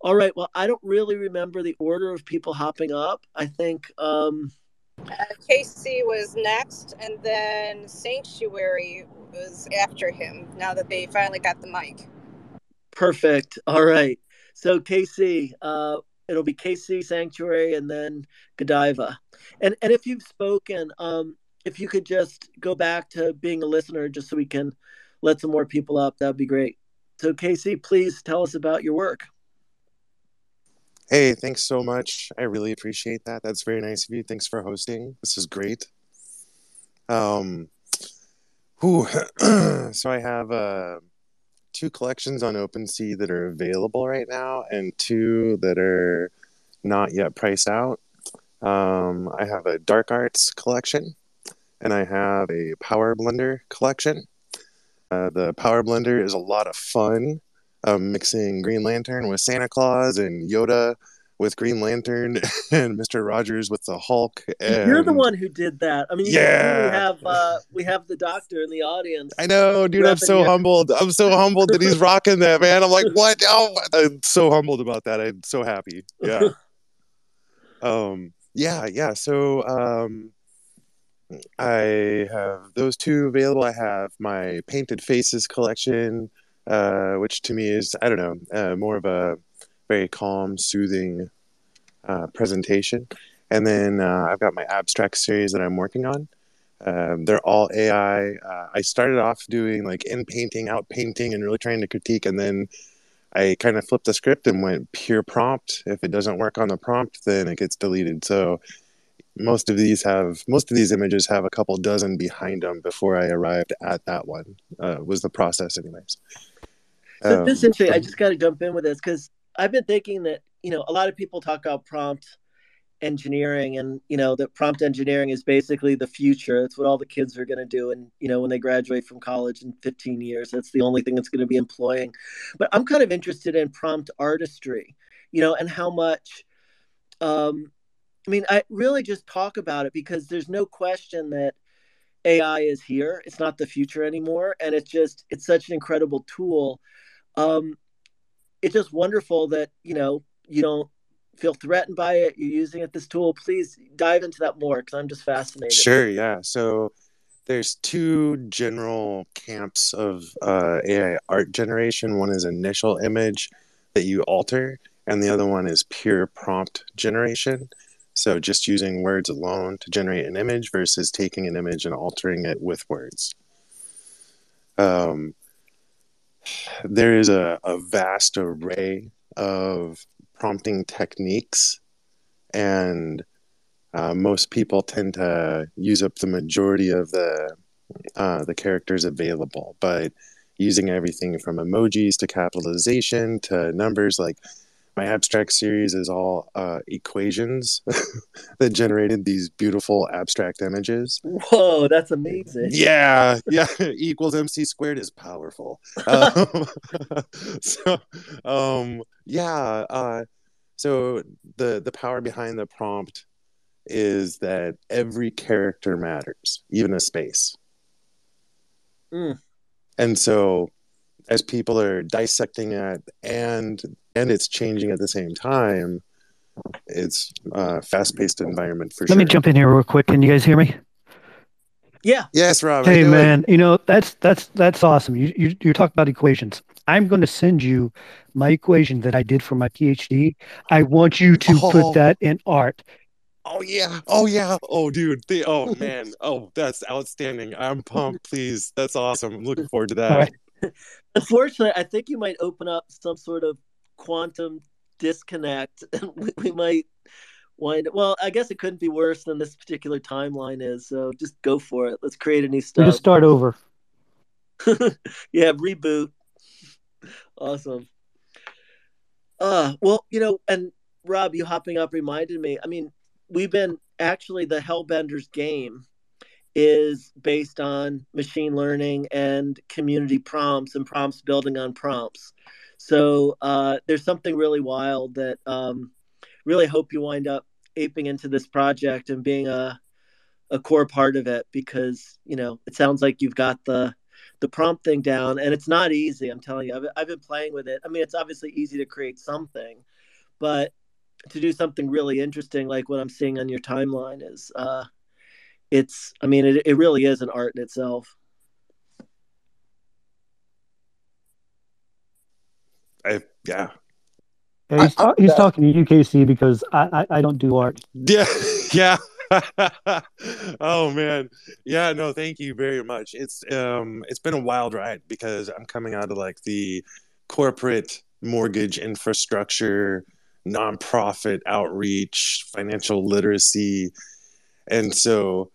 All right. Well, I don't really remember the order of people hopping up. I think um, uh, Casey was next, and then Sanctuary was after him. Now that they finally got the mic. Perfect. All right. So Casey, uh, it'll be Casey Sanctuary, and then Godiva. And and if you've spoken, um, if you could just go back to being a listener, just so we can let some more people up, that'd be great. So Casey, please tell us about your work. Hey, thanks so much. I really appreciate that. That's very nice of you. Thanks for hosting. This is great. Um, whew. so I have uh, two collections on OpenSea that are available right now, and two that are not yet priced out. Um, I have a Dark Arts collection, and I have a Power Blender collection. Uh, the Power Blender is a lot of fun um, mixing Green Lantern with Santa Claus and Yoda with Green Lantern and Mister Rogers with the Hulk. And... You're the one who did that. I mean, yeah, we have uh, we have the Doctor in the audience. I know, dude. I'm so humbled. I'm so humbled that he's rocking that, man. I'm like, what? Oh, I'm so humbled about that. I'm so happy. Yeah. um. Yeah. Yeah. So. Um. I have those two available. I have my Painted Faces collection uh, which to me is I don't know uh, more of a very calm, soothing uh, presentation. And then uh, I've got my abstract series that I'm working on. Um, they're all AI. Uh, I started off doing like in painting, out painting, and really trying to critique, and then I kind of flipped the script and went pure prompt. If it doesn't work on the prompt, then it gets deleted. So most of these have most of these images have a couple dozen behind them before I arrived at that one. Uh, was the process, anyways. So um, this is interesting. I just got to jump in with this because I've been thinking that you know, a lot of people talk about prompt engineering and you know that prompt engineering is basically the future. It's what all the kids are going to do and you know when they graduate from college in 15 years that's the only thing that's going to be employing. But i'm kind of interested in prompt artistry you know and how much um i mean i really just talk about it because there's no question that ai is here. It's not the future anymore and it's just it's such an incredible tool. Um it's just wonderful that you know you don't feel threatened by it, you're using it this tool, please dive into that more because I'm just fascinated. Sure, yeah. So there's two general camps of uh, AI art generation. One is initial image that you alter, and the other one is pure prompt generation. So just using words alone to generate an image versus taking an image and altering it with words. Um, there is a, a vast array of prompting techniques, and uh, most people tend to use up the majority of the uh, the characters available. But using everything from emojis to capitalization to numbers, like my abstract series is all uh, equations that generated these beautiful abstract images. Whoa, that's amazing. Yeah, yeah. equals MC squared is powerful. Um, so, um, yeah. Uh, so the the power behind the prompt is that every character matters, even a space. Mm. And so, as people are dissecting it and and it's changing at the same time, it's a fast paced environment for Let sure. Let me jump in here real quick. Can you guys hear me? Yeah. Yes, Rob. Hey you doing? man, you know that's that's that's awesome. You you you talk about equations. I'm going to send you my equation that I did for my PhD. I want you to Oh. put that in art. Oh yeah. Oh yeah. Oh dude. The, oh man. Oh, that's outstanding. I'm pumped. Please. That's awesome. I'm looking forward to that. All right. Unfortunately, I think you might open up some sort of quantum disconnect, and we, we might wind. Well, I guess it couldn't be worse than this particular timeline is. So just go for it. Let's create a new We stuff. just start over. yeah, reboot. Awesome. Uh, well, you know, and Rob, you hopping up reminded me. I mean, we've been actually the Hellbenders game is based on machine learning and community prompts and prompts building on prompts. So uh, there's something really wild that um, really hope you wind up aping into this project and being a a core part of it because you know it sounds like you've got the the prompt thing down and it's not easy i'm telling you. I've, I've been playing with it. I mean it's obviously easy to create something but to do something really interesting like what i'm seeing on your timeline is uh it's i mean it, it really is an art in itself I, yeah. Yeah, he's, ta- he's talking to UKC because I, I, I don't do art. Yeah. Yeah. oh man. Yeah, no, thank you very much. It's um it's been a wild ride because I'm coming out of like the corporate mortgage infrastructure, nonprofit outreach, financial literacy. And so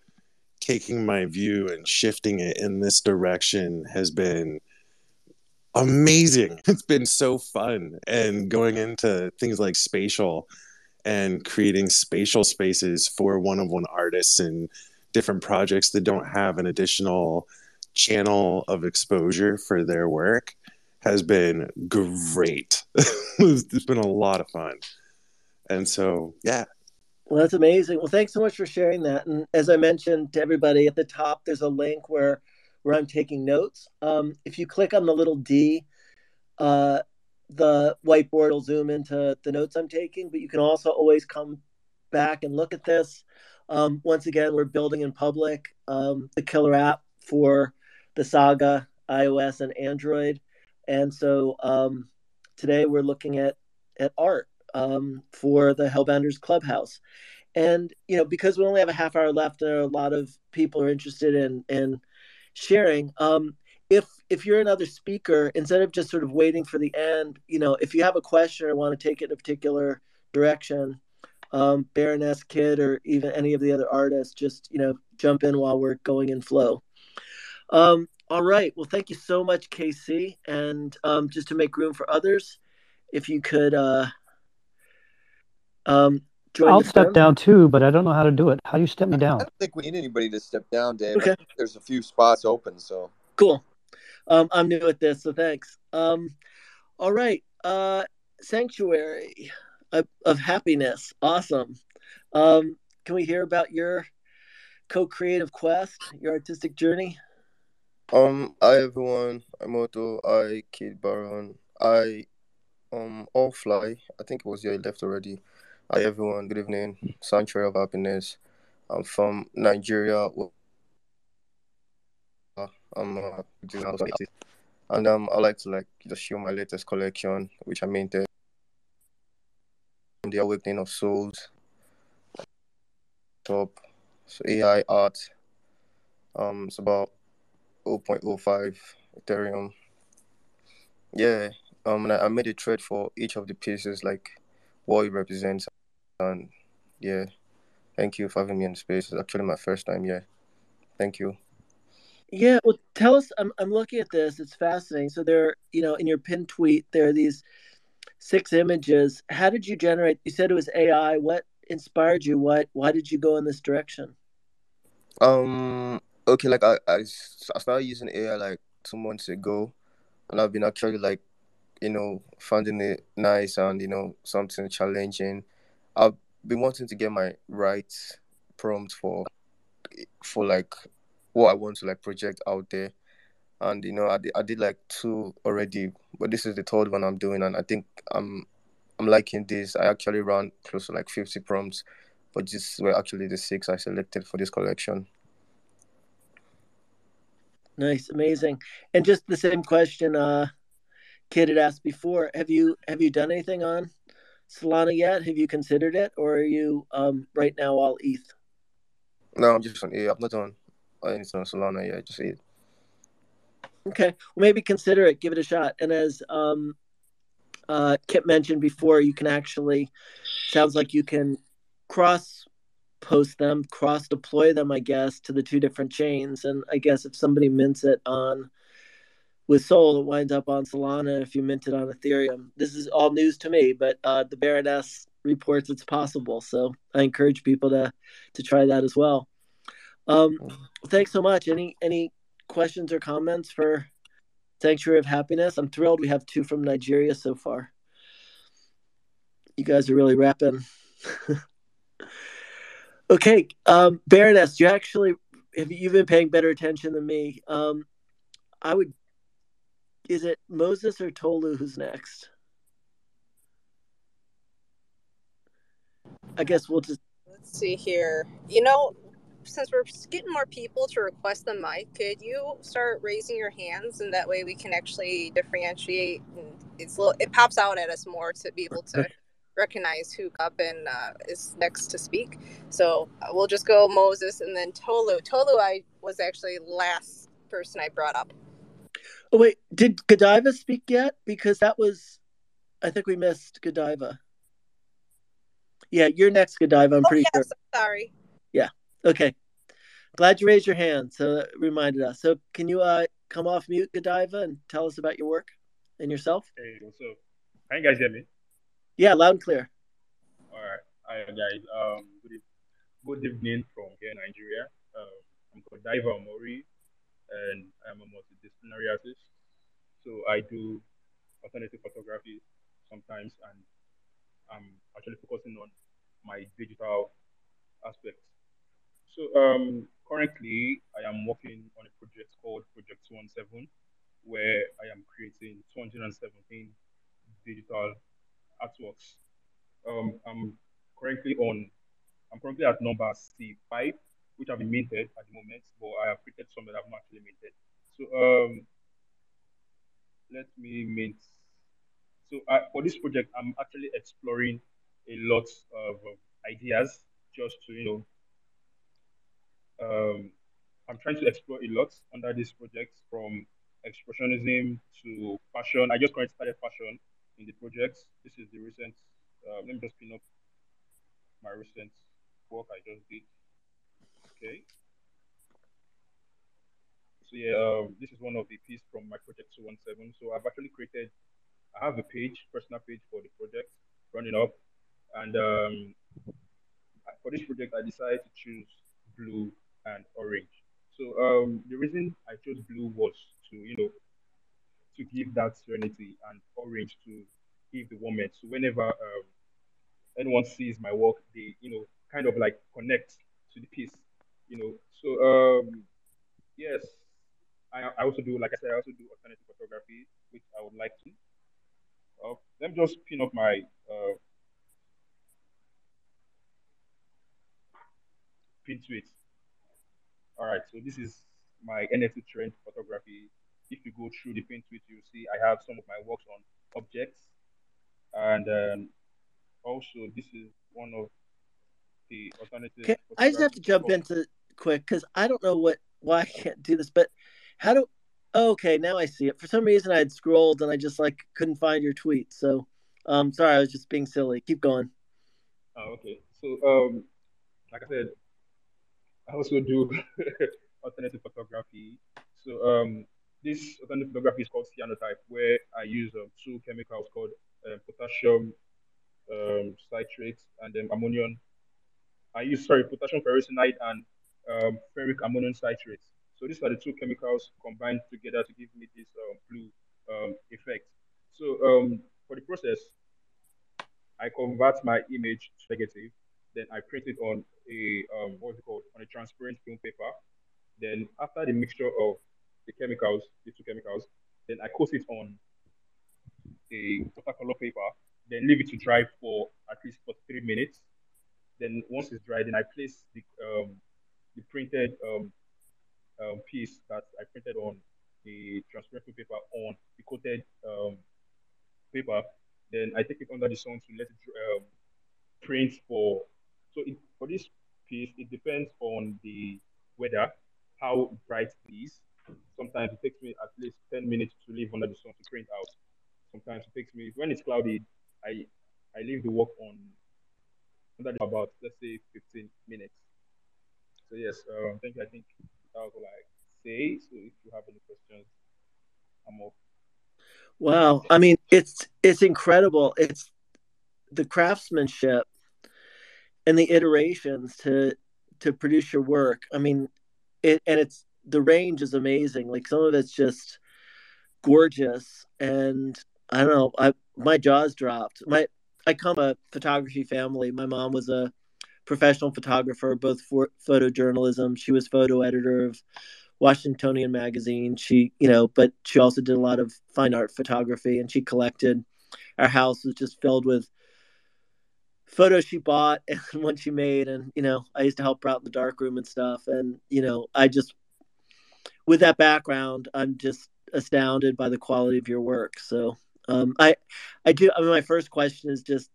taking my view and shifting it in this direction has been amazing. It's been so fun. And going into things like spatial and creating spatial spaces for one on one artists and different projects that don't have an additional channel of exposure for their work has been great. it's been a lot of fun. And so, yeah, Well, that's amazing. Well, thanks so much for sharing that. And as I mentioned to everybody at the top, there's a link where where I'm taking notes. Um, if you click on the little D, uh, the whiteboard will zoom into the notes I'm taking. But you can also always come back and look at this. Um, once again, we're building in public um, the killer app for the Saga iOS and Android, and so um, today we're looking at at art um, for the Hellbenders Clubhouse. And you know, because we only have a half hour left, and a lot of people are interested in in sharing. Um, if if you're another speaker, instead of just sort of waiting for the end, you know, if you have a question or want to take it in a particular direction, um, Baroness Kid or even any of the other artists, just you know, jump in while we're going in flow. Um, all right. Well, thank you so much, KC. And um, just to make room for others, if you could uh, Um, I'll step sim. down too, but I don't know how to do it. How do you step me down? I don't think we need anybody to step down, Dave. Okay, there's a few spots open, so cool. Um, I'm new at this, so thanks. Um, all right. Uh, sanctuary of, of happiness. Awesome. Um, can we hear about your co-creative quest, your artistic journey? Um, hi everyone. I'm Otto. I Kid Baron. I um all fly. I think it was your left already. Hi everyone. Good evening. Sanctuary of Happiness. I'm from Nigeria. I'm a designer and um I like to like just show my latest collection, which I minted. The Awakening of Souls. Top. So AI art. Um, it's about 0.05 Ethereum. Yeah. Um, I made a trade for each of the pieces, like what it represents, and yeah. Thank you for having me in the space. It's actually my first time Yeah, Thank you. Yeah, well, tell us. I'm I'm looking at this. It's fascinating. So there, you know, in your pin tweet, there are these six images. How did you generate? You said it was AI. What inspired you? What? Why did you go in this direction? Um. Okay. Like I I started using AI like two months ago, and I've been actually like, you know, finding it nice and you know something challenging. I've been wanting to get my right prompt for for like what I want to like project out there. And you know, I did, I did like two already, but this is the third one I'm doing, and I think I'm I'm liking this. I actually ran close to like 50 prompts, but these were actually the six I selected for this collection. Nice, amazing. And just the same question, uh, Kid had asked before. Have you have you done anything on Solana yet? Have you considered it, or are you um right now all ETH? No, I'm just on AI. I'm not done anything on Solana yet. Just it. Okay, well maybe consider it, give it a shot. And as um, uh, Kit mentioned before, you can actually sounds like you can cross post them, cross deploy them, I guess, to the two different chains. And I guess if somebody mints it on with Sol, it winds up on Solana. If you mint it on Ethereum, this is all news to me. But uh, the Baroness reports it's possible, so I encourage people to to try that as well. Um, thanks so much. Any any questions or comments for Sanctuary of Happiness? I'm thrilled we have two from Nigeria so far. You guys are really rapping. okay, um, Baroness, you actually have you've been paying better attention than me. Um, I would. Is it Moses or Tolu who's next? I guess we'll just. Let's see here. You know, since we're getting more people to request the mic, could you start raising your hands, and that way we can actually differentiate. And it's little, it pops out at us more to be able to recognize who up and uh, is next to speak. So uh, we'll just go Moses and then Tolu. Tolu, I was actually last person I brought up. Oh wait, did Godiva speak yet? Because that was, I think we missed Godiva. Yeah, you're next, Godiva. I'm Oh pretty yes, sure. sorry. Yeah. Okay. Glad you raised your hand. So that reminded us. So can you uh come off mute, Godiva, and tell us about your work and yourself? Hey, what's up? Can you guys hear me? Yeah, loud and clear. All right. Hi, guys. Um, good, evening from here, Nigeria. Um, I'm Godiva Diva Omori, and I'm a multidisciplinary artist. So I do alternative photography sometimes, and I'm actually focusing on my digital aspects. So um, currently, I am working on a project called Project 217, where I am creating 217 digital artworks. Um, I'm currently on, I'm currently at number C5, which have been minted at the moment, but I have created some that have not actually minted. So um, let me mint. So I, for this project, I'm actually exploring a lot of um, ideas just to, you know, um, I'm trying to explore a lot under this project from expressionism to fashion. I just currently started fashion in the project. This is the recent, uh, let me just pin up my recent work I just did. Okay. So yeah, um, this is one of the pieces from my project 217. So I've actually created, I have a page, personal page for the project running up. And um, for this project, I decided to choose blue and orange. So um, the reason I chose blue was to, you know, to give that serenity and orange to give the warmth. So whenever um, anyone sees my work, they, you know, kind of like connect to the piece, you know. So um, yes, I, I also do, like I said, I also do alternative photography, which I would like to. Uh, let me just pin up my uh, pin tweet. All right, so this is my NFT trend photography. If you go through the pin tweet, you'll see I have some of my works on objects, and um, also this is one of the alternative. Okay, I just have to jump into quick because I don't know what why I can't do this, but how do? okay, now I see it. For some reason, I had scrolled and I just like couldn't find your tweet. So, um, sorry, I was just being silly. Keep going. Oh, okay. So, um, like I said, I also do alternative photography. So, um, this alternative photography is called cyanotype, where I use um, two chemicals called uh, potassium um, citrate and um, ammonium. I use sorry potassium ferricyanide and um, ferric ammonium citrate. So these are the two chemicals combined together to give me this um, blue um, effect. So um, for the process, I convert my image to negative, then I print it on a um, what's it called on a transparent film paper. Then after the mixture of the chemicals, the two chemicals, then I coat it on a watercolor paper, then leave it to dry for at least for three minutes. Then once it's dry, then I place the um, the printed um, um, piece that I printed on the transparent paper on the coated um, paper. Then I take it under the sun to let it um, print for. So it, for this piece, it depends on the weather, how bright it is. Sometimes it takes me at least 10 minutes to leave under the sun to print out. Sometimes it takes me, when it's cloudy, I I leave the work on under the, about, let's say, 15 minutes. So yes, um, thank you. I think that was all I say. So if you have any questions, I'm off. Wow, I mean, it's it's incredible. It's the craftsmanship and the iterations to to produce your work. I mean, it and it's the range is amazing. Like some of it's just gorgeous, and I don't know. I my jaws dropped. My I come a photography family. My mom was a professional photographer, both for photojournalism. She was photo editor of Washingtonian magazine. She, you know, but she also did a lot of fine art photography and she collected. Our house was just filled with photos she bought and one she made. And, you know, I used to help her out in the dark room and stuff. And, you know, I just, with that background, I'm just astounded by the quality of your work. So, um, I, I do. I mean, my first question is just,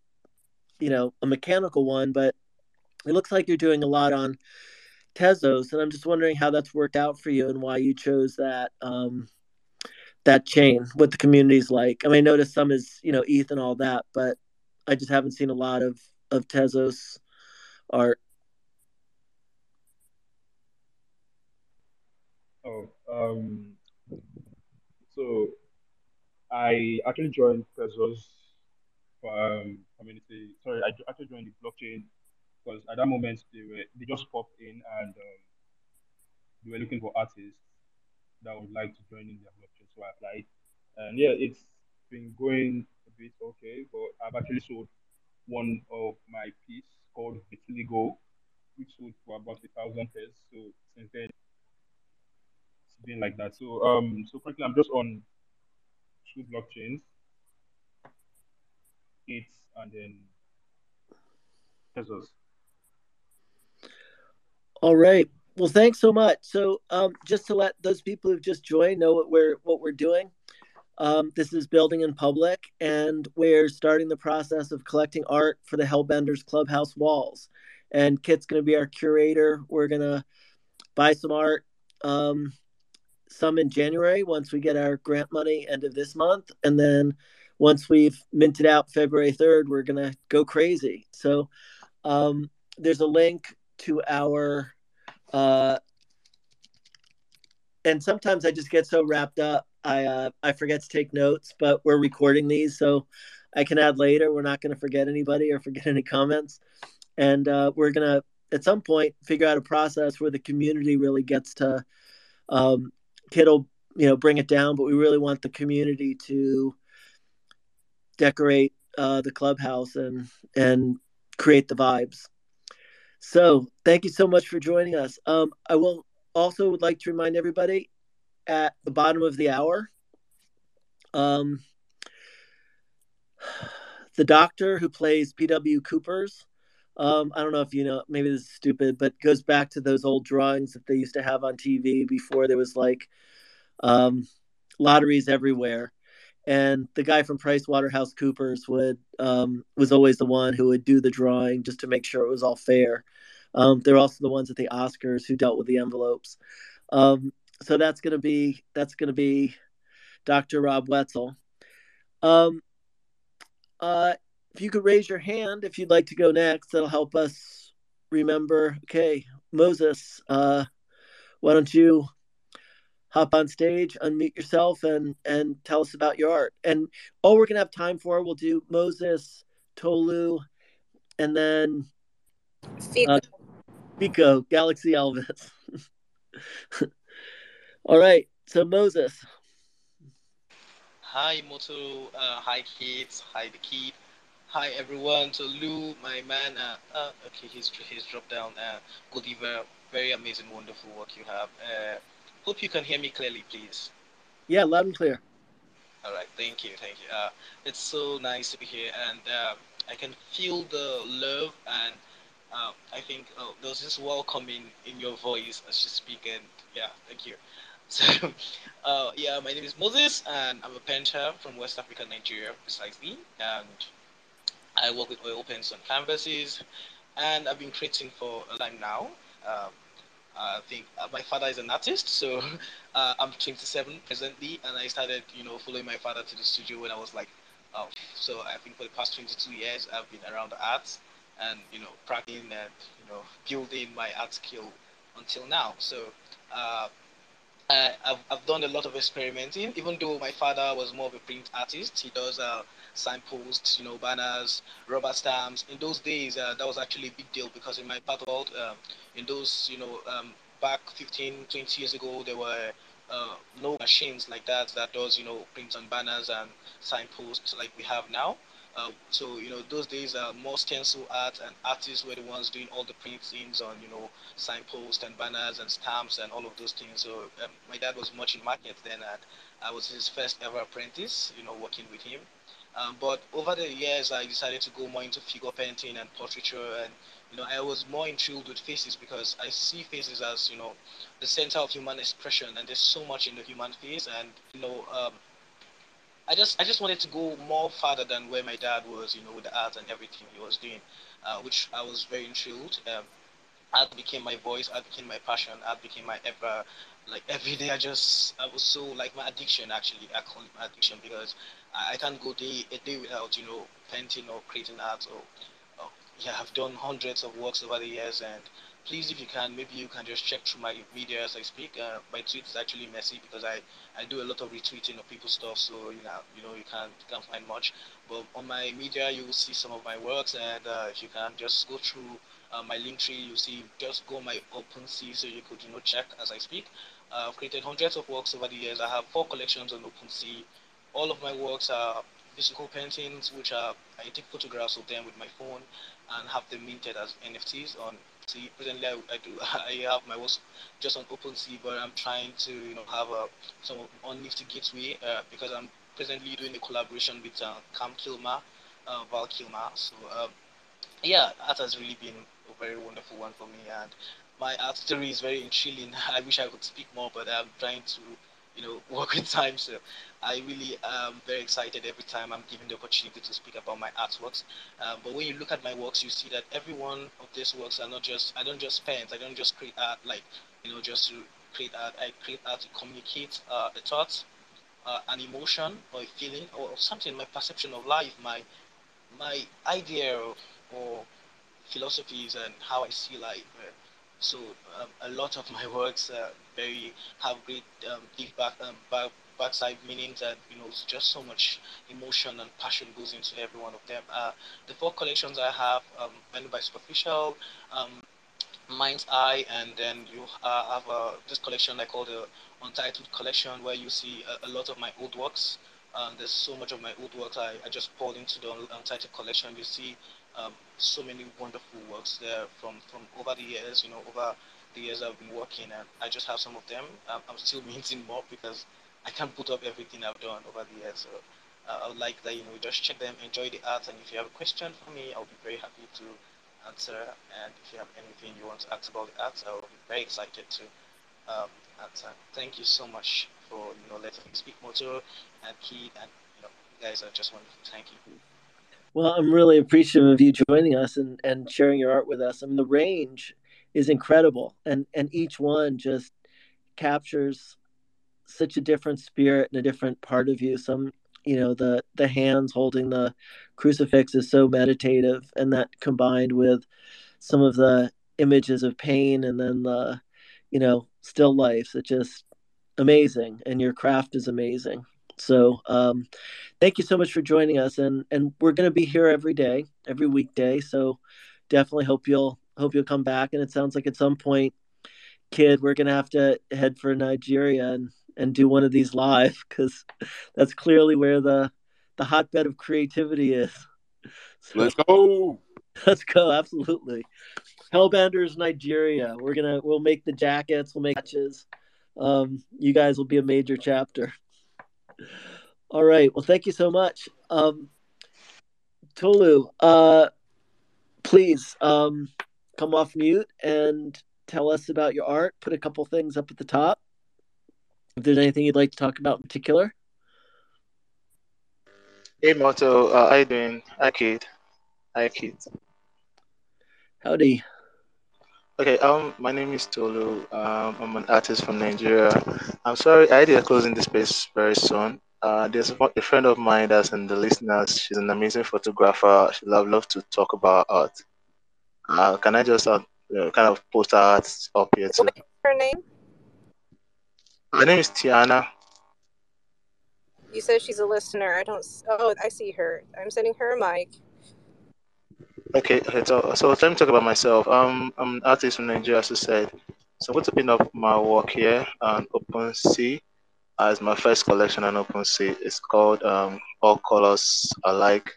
you know, a mechanical one, but it looks like you're doing a lot on Tezos, and I'm just wondering how that's worked out for you and why you chose that um, that chain. What the community's like. I mean, I noticed some is you know ETH and all that, but I just haven't seen a lot of of Tezos art. Oh, um, so I actually joined Tezos um, community. Sorry, I actually joined the blockchain because at that moment they were they just popped in and um, they were looking for artists that would like to join in their blockchain. So I applied, and yeah, it's been going a bit okay. But I've actually sold one of my piece called Vitiligo, which sold for about a thousand pairs. So since then, it's been like that. So um, so currently I'm just on two blockchains, it's and then Tezos. All right. Well, thanks so much. So, um, just to let those people who've just joined know what we're what we're doing, um, this is building in public, and we're starting the process of collecting art for the Hellbenders Clubhouse walls. And Kit's going to be our curator. We're going to buy some art, um, some in January once we get our grant money end of this month, and then once we've minted out February third, we're going to go crazy. So, um, there's a link to our uh and sometimes I just get so wrapped up I uh I forget to take notes, but we're recording these, so I can add later. We're not going to forget anybody or forget any comments, and uh, we're gonna at some point figure out a process where the community really gets to. Um, Kit'll you know bring it down, but we really want the community to decorate uh, the clubhouse and and create the vibes. So thank you so much for joining us. Um, I will also would like to remind everybody at the bottom of the hour. Um, the doctor who plays P.W. Cooper's. Um, I don't know if you know, maybe this is stupid, but goes back to those old drawings that they used to have on TV before there was like um, lotteries everywhere. And the guy from Price Waterhouse Coopers would um, was always the one who would do the drawing just to make sure it was all fair. Um, they're also the ones at the Oscars who dealt with the envelopes. Um, so that's gonna be that's gonna be Dr. Rob Whetsel. Um, uh, if you could raise your hand if you'd like to go next, that'll help us remember. Okay, Moses, uh, why don't you hop on stage, unmute yourself, and and tell us about your art. And all we're gonna have time for, we'll do Moses, Tolu, and then uh, Pico, Galaxy Elvis. all right, so Moses. Hi, Moto. Uh, hi, kids. Hi, the kid. Hi, everyone. So Lou, my man. Uh, uh, okay, he's he's dropped down. Uh, Godiva, very amazing, wonderful work you have. Uh, hope you can hear me clearly, please. Yeah, loud and clear. All right, thank you, thank you. Uh, it's so nice to be here, and uh, I can feel the love, and uh, I think oh, there's this welcoming in, in your voice as you speak, and yeah, thank you. So, uh, yeah, my name is Moses, and I'm a painter from West Africa, Nigeria, precisely, and I work with oil paints on canvases, and I've been creating for a time now. Um, I think uh, my father is an artist, so uh, I'm 27 presently, and I started, you know, following my father to the studio when I was like, oh, so I think for the past 22 years I've been around the arts and you know practicing and you know building my art skill until now. So uh, I, have I've done a lot of experimenting, even though my father was more of a print artist. He does uh, signposts, you know, banners, rubber stamps. In those days, uh, that was actually a big deal because in my part of world, uh, in those, you know, um, back 15, 20 years ago, there were uh, no machines like that that does, you know, print on banners and signposts like we have now. Uh, so you know those days are more stencil art and artists were the ones doing all the printings on you know signposts and banners and stamps and all of those things. So um, my dad was much in market then and i was his first ever apprentice you know working with him. Um, but over the years i decided to go more into figure painting and portraiture and you know i was more intrigued with faces because i see faces as you know the center of human expression and there's so much in the human face and you know um, I just I just wanted to go more farther than where my dad was, you know, with the art and everything he was doing, uh, which I was very intrigued. Um, art became my voice, art became my passion, art became my ever like every day. I just I was so like my addiction actually. I call it my addiction because I, I can't go day a day without you know painting or creating art or, or yeah I've done hundreds of works over the years and please, if you can, maybe you can just check through my media as I speak. Uh, my tweet is actually messy because I, I do a lot of retweeting of people's stuff, so you know you know you can't can't find much. But on my media, you will see some of my works, and uh, if you can just go through uh, my link tree, you see just go my OpenSea, so you could you know check as I speak. Uh, I've created hundreds of works over the years. I have four collections on OpenSea. All of my works are physical paintings, which are I take photographs of them with my phone and have them minted as NFTs on See, presently I, I do I have my works just on OpenSea, but I'm trying to you know have a some on Nifty Gateway uh, because I'm presently doing a collaboration with uh, Cam Kilmer, uh, Val Kilmer. So um, yeah, art has really been a very wonderful one for me, and my art story is very intriguing. I wish I could speak more, but I'm trying to you know work with time. So I really am very excited every time I'm given the opportunity to speak about my artworks. Uh, but when you look at my works, you see that every one of these works are not just, I don't just paint, I don't just create art like, you know, just to create art. I create art to communicate uh, a thought, uh, an emotion, or a feeling, or something, my perception of life, my my idea of, or philosophies and how I see life. Uh, so um, a lot of my works uh, very have great um, give back um, back bad side, meaning that you know just so much emotion and passion goes into every one of them. Uh, the four collections I have, um, by Superficial, um, Mind's Eye, and then you uh, have uh, this collection I call the Untitled Collection, where you see a, a lot of my old works. Um, there's so much of my old works I, I just poured into the Untitled Collection. You see um, so many wonderful works there from, from over the years, you know, over the years I've been working, and I just have some of them. Um, I'm still minting more because I can't put up everything I've done over the years. So uh, I would like that, you know, just check them, enjoy the art, and if you have a question for me, I'll be very happy to answer. And if you have anything you want to ask about the art, I will be very excited to um, answer. Thank you so much for, you know, letting me speak Moto and Keith, and, you know, you guys are just wonderful. Thank you. Well, I'm really appreciative of you joining us and, and sharing your art with us. I mean, the range is incredible, and and each one just captures such a different spirit and a different part of you. Some, you know, the the hands holding the crucifix is so meditative, and that combined with some of the images of pain, and then the, you know, still lifes. It's just amazing, and your craft is amazing. So um, thank you so much for joining us, and and we're going to be here every day, every weekday. So definitely hope you'll hope you'll come back. And it sounds like at some point, kid, we're going to have to head for Nigeria and and do one of these live because that's clearly where the the hotbed of creativity is. So, let's go. Let's go. Absolutely. Hellbenders Nigeria. We're gonna we'll make the jackets. We'll make patches. Um, you guys will be a major chapter. All right. Well, thank you so much. Um, Tolu, uh, please um, come off mute and tell us about your art. Put a couple things up at the top. If there's anything you'd like to talk about in particular. Hey, Moto. Uh, how you doing? Hi, Kid. Hi, Kid. Howdy. Okay, um, my name is Tolu. Um, I'm an artist from Nigeria. I'm sorry, I did closing the space very soon. Uh, there's a friend of mine that's in the listeners. She's an amazing photographer. She'd love, love to talk about art. Uh, can I just uh, kind of post her art up here too? What's her name? Her name is Tiana. You said she's a listener. I don't. Oh, I see her. I'm sending her a mic. Okay. So, so let me talk about myself. Um, I'm an artist from Nigeria, as I said. So I'm going to pin up my work here on OpenSea as my first collection on OpenSea. It's called um, All Colors Alike.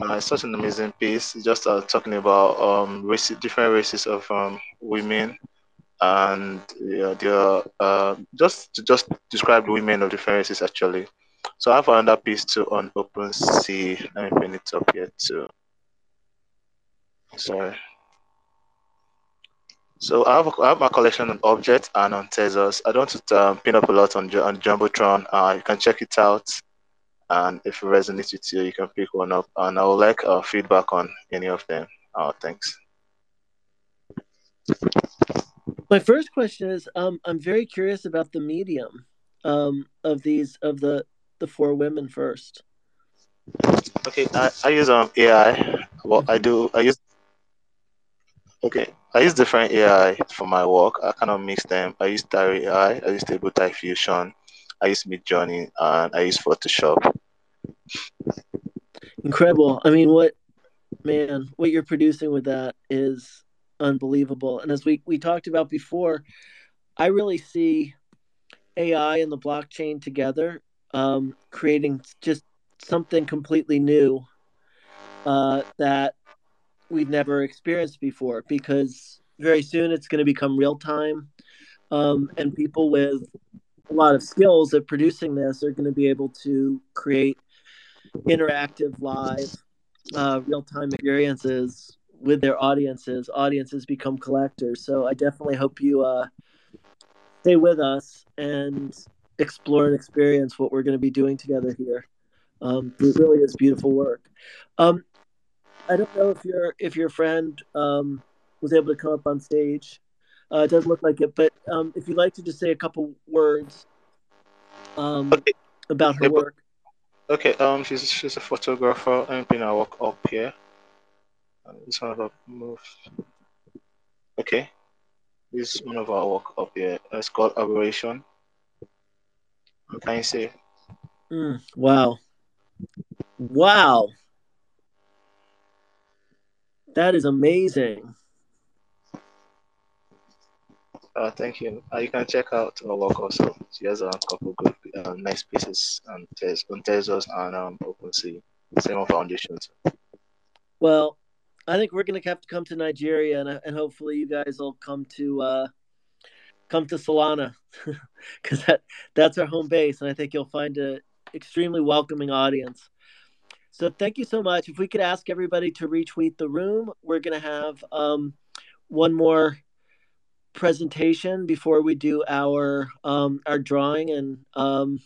Uh, it's such an amazing piece. It's just uh, talking about um, race, different races of um, women, and yeah, they're uh, just just describe women of different races actually. So I have another piece too on OpenSea. Let me pin it up here too. Sorry. So I have, I have my collection on objkt and on Tezos. I don't um, pin up a lot on on Jumbotron. Uh, you can check it out, and if it resonates with you, you can pick one up. And I would like uh, feedback on any of them. Uh, thanks. My first question is, um, I'm very curious about the medium um, of these of the the four women first. Okay, I, I use um AI. Well, I do. I use. Okay, I use different AI for my work. I kind of mix them. I use Starry AI. I use Stable Diffusion. I use Midjourney, and I use Photoshop. Incredible. I mean, what man, what you're producing with that is unbelievable. And as we we talked about before, I really see AI and the blockchain together um, creating just something completely new uh, that we've never experienced before because very soon it's going to become real time um, and people with a lot of skills at producing this are going to be able to create interactive live uh, real time experiences with their audiences. Audiences become collectors. So i definitely hope you uh, stay with us and explore and experience what we're going to be doing together here. Um, it really is beautiful work. Um, I don't know if your if your friend um, was able to come up on stage. Uh, it doesn't look like it, but um, if you'd like to just say a couple words um, okay. about her work. Okay, um, she's she's a photographer. I'm gonna work up here. This one of her move. Okay, this is one of our work up here. It's called Aberration. You say? Mm, wow. Wow. That is amazing. Uh, thank you. Uh, you can check out our work also. She has a couple good, uh, nice pieces on, Tez- on Tezos and um, OpenSea. Same on Foundation. Well, I think we're gonna have to come to Nigeria, and and hopefully you guys will come to uh, come to Solana, because that that's our home base, and I think you'll find a extremely welcoming audience. So thank you so much. If we could ask everybody to retweet the room, we're gonna have um, one more presentation before we do our um, our drawing, and um,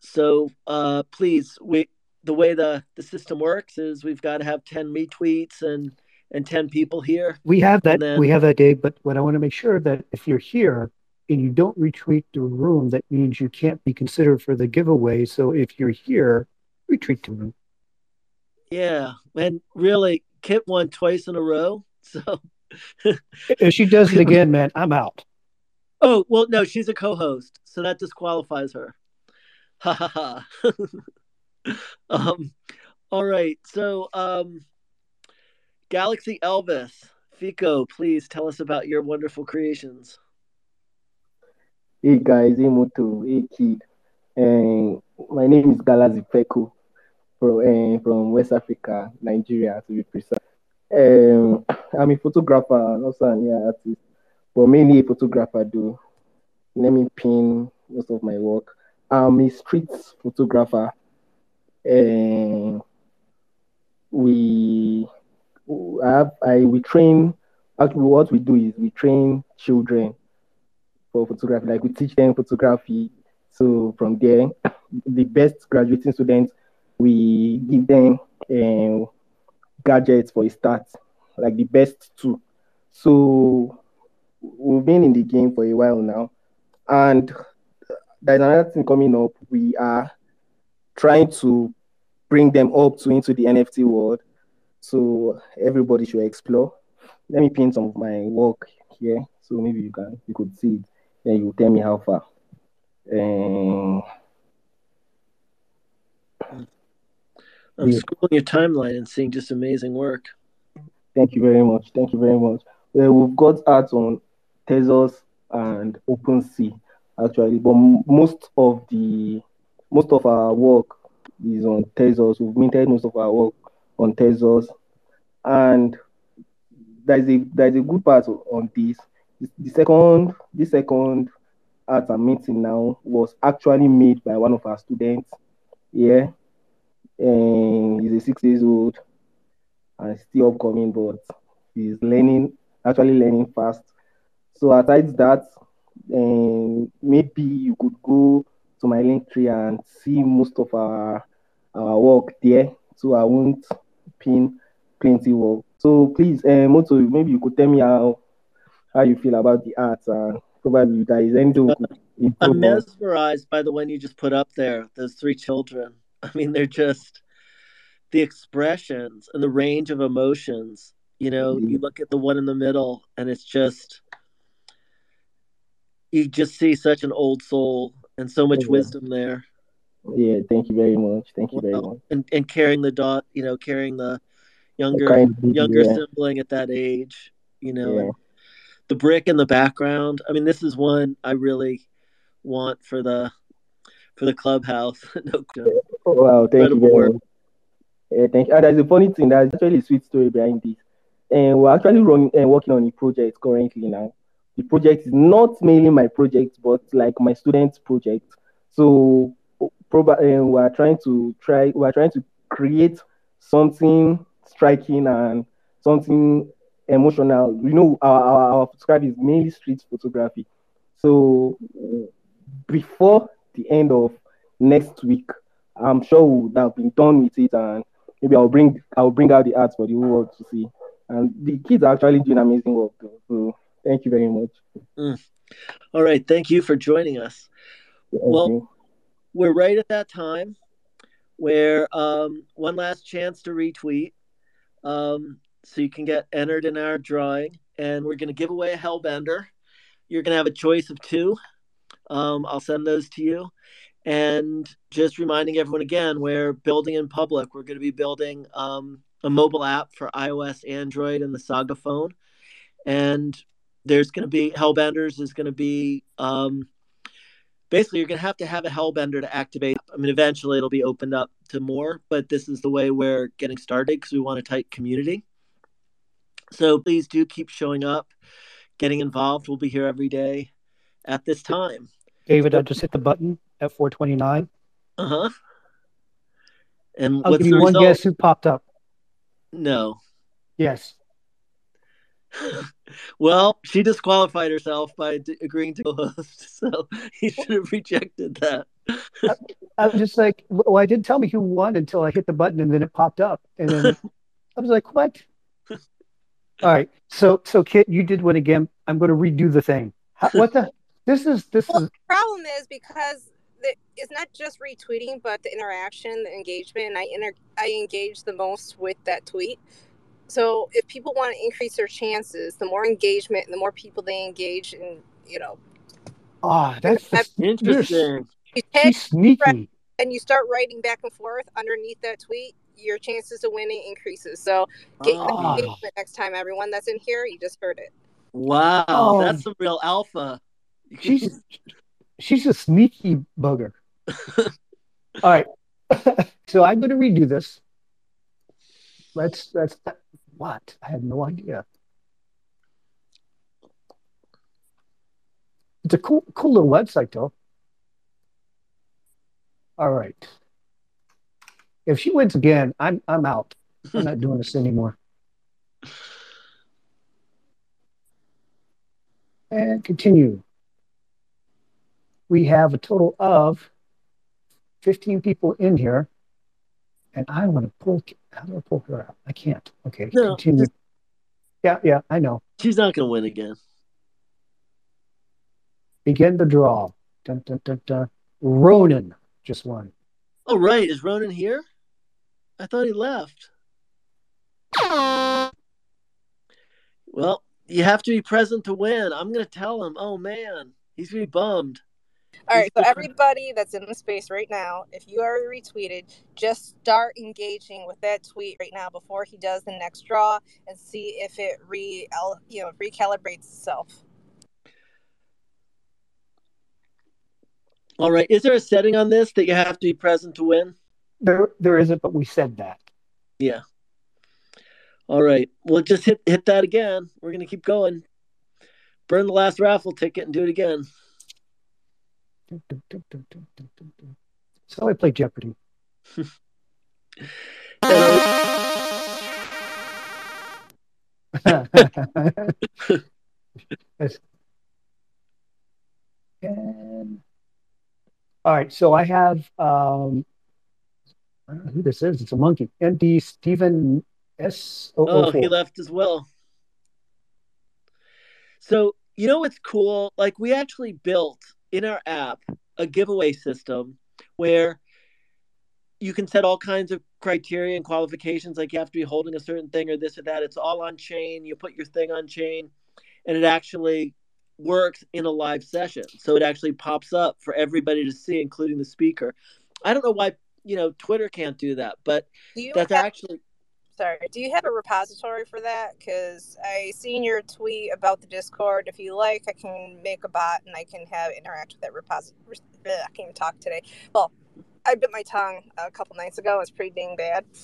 so uh, please we the way the the system works is we've got to have 10 retweets and and 10 people here We have that. then We have that, Dave. But what I want to make sure that if you're here and you don't retweet the room, that means you can't be considered for the giveaway. So if you're here, retweet the room. yeah and really kit won twice in a row so If she does it again, man, I'm out. oh well no she's a co-host so that disqualifies her ha ha ha um all right so um galaxy elvis fico please tell us about your wonderful creations Hey guys, hey Moto, hey Kid. My name is Galazi Peku from uh, from West Africa, Nigeria to be precise. Um, I'm a photographer also an artist, but mainly a photographer. Do let me pin most of my work. I'm a street photographer, and we have I we train. Actually, what we do is we train children for photography. Like we teach them photography. So from there, the best graduating students, we give them um, gadgets for a start, like the best two. So we've been in the game for a while now, and there's another thing coming up. We are trying to bring them up to into the NFT world, so everybody should explore. Let me pin some of my work here, so maybe you can you could see it. Then you tell me how far. Um, i'm yeah. scrolling your timeline and seeing just amazing work Thank you very much. Thank you very much. Well, we've got art on Tezos and OpenSea actually, but most of the most of our work is on Tezos. We've minted most of our work on Tezos, and there's a there's a good part on this. The second the second art I'm minting now was actually made by one of our students. Yeah, and he's a six years old and still upcoming, but he's learning, actually learning fast. So aside that, um, maybe you could go to my link tree and see most of our our work there. So I won't pin plenty work. So please, uh, Moto, maybe you could tell me how how you feel about the art and probably if there is anything i'm mesmerized by the one you just put up there those three children i mean they're just the expressions and the range of emotions you know you look at the one in the middle and it's just you just see such an old soul and so much Yeah. wisdom there Yeah, thank you very much. Thank you very much. and and carrying the dot you know carrying the younger kind of- younger yeah. sibling at that age you know Yeah. the brick in the background i mean this is one i really want for the for the clubhouse no. Oh, wow, thank you very much. Yeah, thank you. And there's a funny thing, there's actually a sweet story behind this. And we're actually running and working on a project currently now. The project is not mainly my project, but like my students' project. So probably uh, we're trying to try we're trying to create something striking and something emotional. You know, our, our, our photography is mainly street photography. So before the end of next week, I'm sure we'll have been done with it, and maybe I'll bring I'll bring out the art for the whole world to see. And the kids are actually doing amazing work, though. So thank you very much. Mm. all right thank you for joining us Thank well. We're right at that time where um, one last chance to retweet um, so you can get entered in our drawing and we're going to give away a hellbender you're going to have a choice of two Um, I'll send those to you. And just reminding everyone again, we're building in public. We're going to be building um, a mobile app for iOS, Android, and the Saga phone. And there's going to be Hellbenders is going to be um, basically you're going to have to have a Hellbender to activate. I mean, eventually it'll be opened up to more, but this is the way we're getting started because we want a tight community. So please do keep showing up, getting involved. We'll be here every day at this time. David, I just hit the button at 429. Uh huh. And I'll what's give you the one result? guess who popped up. No. Yes. Well, she disqualified herself by d- agreeing to co-host, so he should have rejected that. I was just like, well, I didn't tell me who won until I hit the button and then it popped up. And then I was like, what? All right. So, so Kit, you did win again. I'm going to redo the thing. How, what the? This is, this Well, is, the problem is because it's not just retweeting, but the interaction, the engagement. And I inter, I engage the most with that tweet. So if people want to increase their chances, the more engagement, the more people they engage, in, you know, ah, that's have- Interesting. you tag she's sneaky. and you start writing back and forth underneath that tweet, your chances of winning increases. So get Oh. engagement next time, everyone that's in here. You just heard it. Wow, Oh. that's a real alpha. She's, she's a sneaky bugger. All right. so I'm going to redo this. Let's, let's, what? I had no idea. It's a cool, cool little website, though. All right. If she wins again, I'm, I'm out. I'm not doing this anymore. And continue. We have a total of 15 people in here. And I want to pull, how do I pull her out? I can't. Okay, No, continue. Yeah, yeah, I know. She's not going to win again. Begin the draw. Dun, dun, dun, dun. Ronan just won. Oh, right. Is Ronan here? I thought he left. Well, you have to be present to win. I'm going to tell him. Oh, man. He's going to be bummed. All right, so everybody that's in the space right now, if you are retweeted, just start engaging with that tweet right now before he does the next draw, and see if it re you know recalibrates itself. All right. Is there a setting on this that you have to be present to win? There, there isn't, but we said that. Yeah. All right. Well, just hit hit that again. We're going to keep going. Burn the last raffle ticket and do it again. So I play Jeopardy. And all right, so I have um, I don't know who this is. It's a monkey. ND Stephen S Oh, he left as well. So, you know what's cool? Like, we actually built in our app a giveaway system where you can set all kinds of criteria and qualifications, like you have to be holding a certain thing or this or that. It's all on chain. You put your thing on chain, and it actually works in a live session. So it actually pops up for everybody to see, including the speaker. I don't know why, you know, Twitter can't do that, but Do that's actually sorry? Do you have a repository for that? Because I seen your tweet about the Discord. If you like, I can make a bot and I can have interact with that repository. I can't even talk today. Well, I bit my tongue a couple nights ago. It's pretty dang bad,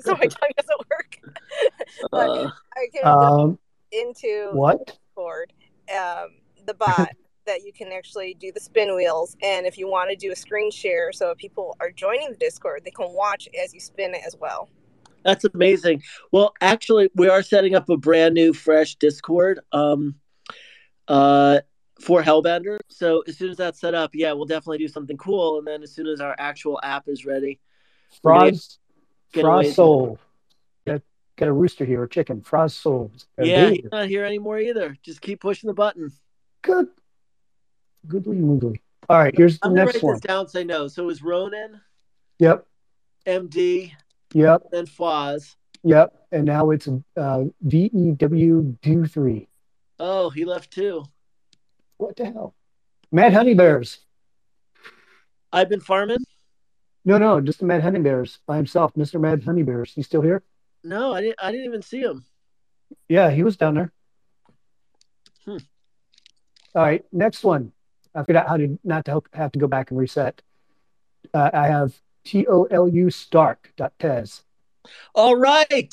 so my tongue doesn't work. but uh, I can Um, into what? Discord um, the bot that you can actually do the spin wheels, and if you want to do a screen share, so if people are joining the Discord, they can watch as you spin it as well. That's amazing. Well, actually, we are setting up a brand new, fresh Discord um, uh, for Hellbender. So as soon as that's set up, yeah, we'll definitely do something cool. And then as soon as our actual app is ready, get away Soul. Got, got a rooster here, a chicken. Frost Soul. Yeah, he's not here anymore either. Just keep pushing the button. Good. Goodly moogly. All right, here's the I'm gonna next write one. this down. say no. So is Ronan, Yep, MD, yep, then Foz. yep. And now it's uh, VEW do three. Oh, he left too. What the hell? Mad Honey Bears. I've been farming. No, no, just the Mad Honey Bears by himself, Mr. Mad Honey Bears. He's still here? No, I didn't. I didn't even see him. Yeah, he was down there. Hmm. All right, next one. I figured out how to not to have to go back and reset. Uh, I have T O L U Stark dot Tez. All right.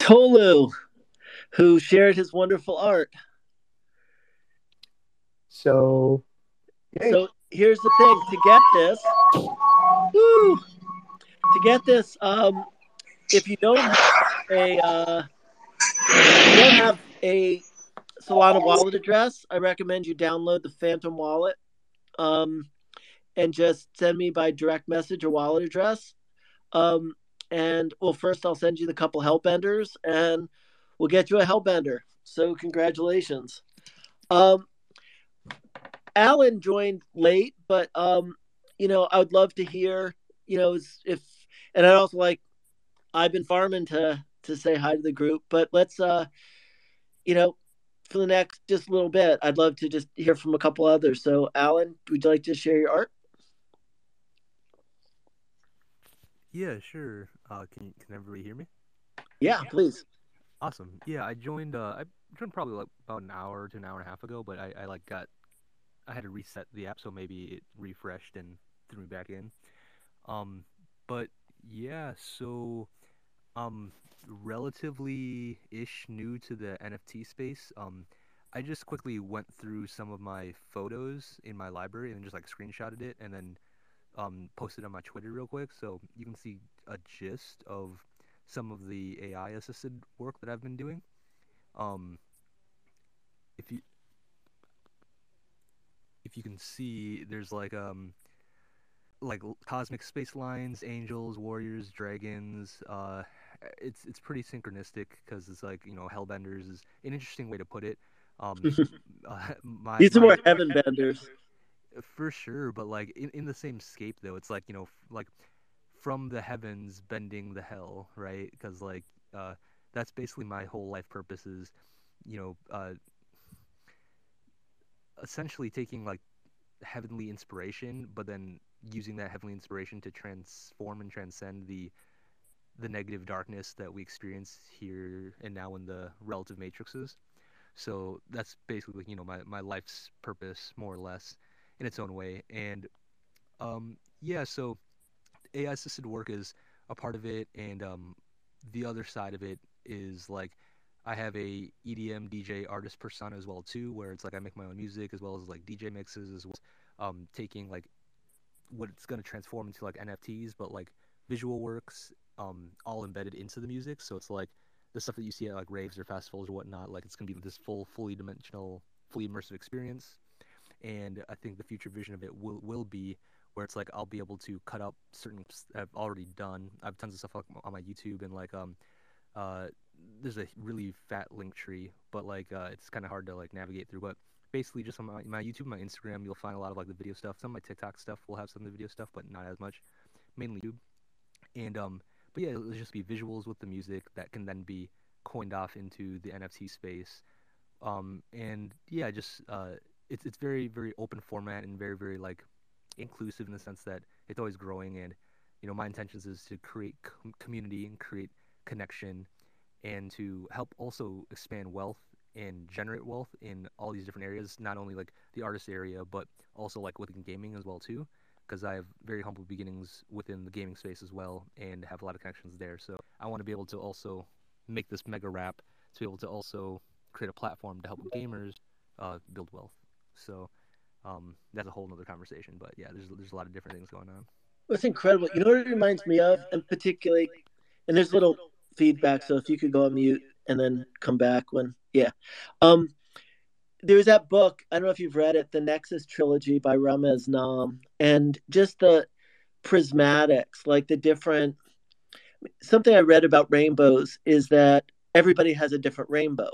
Tolu, who shared his wonderful art. So, So here's the thing: to get this, woo, to get this, um, if you don't have a, uh, you don't have a Solana wallet address, I recommend you download the Phantom Wallet, um, and just send me by direct message a wallet address. Um, and well, first I'll send you the couple hellbenders, and we'll get you a hellbender. So congratulations. Um, Alan joined late, but um, you know, I would love to hear, you know, if and I'd also like I've been farming to to say hi to the group, but let's uh you know, for the next just a little bit, I'd love to just hear from a couple others. So Alan, would you like to share your art? Yeah, sure. Uh, can can everybody hear me? Yeah, please. Awesome. Yeah, I joined. Uh, I joined probably like about an hour to an hour and a half ago, but I, I like got. I had to reset the app, so maybe it refreshed and threw me back in. Um, but yeah, so um, relatively ish new to the NFT space. Um, I just quickly went through some of my photos in my library and just like screenshotted it and then um, posted on my Twitter real quick, so you can see a gist of some of the AI assisted work that I've been doing. Um, if you if you can see, there's like um like cosmic space lines, angels, warriors, dragons. Uh, it's it's pretty synchronistic because it's like you know hellbenders is an interesting way to put it. Um, uh, my These are my more heaven benders. For sure, but like in, in the same scape though, it's like you know, f- like from the heavens bending the hell, right? Because like uh, that's basically my whole life purpose is, you know, uh, essentially taking like heavenly inspiration, but then using that heavenly inspiration to transform and transcend the the negative darkness that we experience here and now in the relative matrices. So that's basically you know my my life's purpose more or less in its own way. And um, yeah, so AI assisted work is a part of it, and um, the other side of it is like I have a EDM DJ artist persona as well too, where it's like I make my own music as well as like DJ mixes as well as um, taking like what it's to transform into like NFTs, but like visual works um, all embedded into the music. So it's like the stuff that you see at like raves or festivals or whatnot. Like it's to be this full, fully dimensional, fully immersive experience. And I think the future vision of it will will be where it's like I'll be able to cut up certain I've already done. I have tons of stuff on my YouTube and like um uh there's a really fat link tree, but like uh, it's kind of hard to like navigate through. But basically, just on my, my YouTube, my Instagram, you'll find a lot of like the video stuff. Some of my TikTok stuff will have some of the video stuff, but not as much. Mainly YouTube. And um, but yeah, it'll just be visuals with the music that can then be coined off into the NFT space. Um, and yeah, just uh, it's it's very very open format and very very like inclusive in the sense that it's always growing. And you know, my intentions is to create com- community and create connection, and to help also expand wealth and generate wealth in all these different areas. Not only like the artist area, but also like within gaming as well too because I have very humble beginnings within the gaming space as well and have a lot of connections there. So I want to be able to also make this mega rap to be able to also create a platform to help gamers uh, build wealth. So um, that's a whole nother conversation. But yeah, there's there's a lot of different things going on. It's incredible. You know what it reminds me of, and particularly, and there's little feedback. So if you could go on mute and then come back when, yeah. Um, there's that book. I don't know if you've read it, the Nexus trilogy by Ramez Naam, and just the prismatics, like the different. Something I read about rainbows is that everybody has a different rainbow.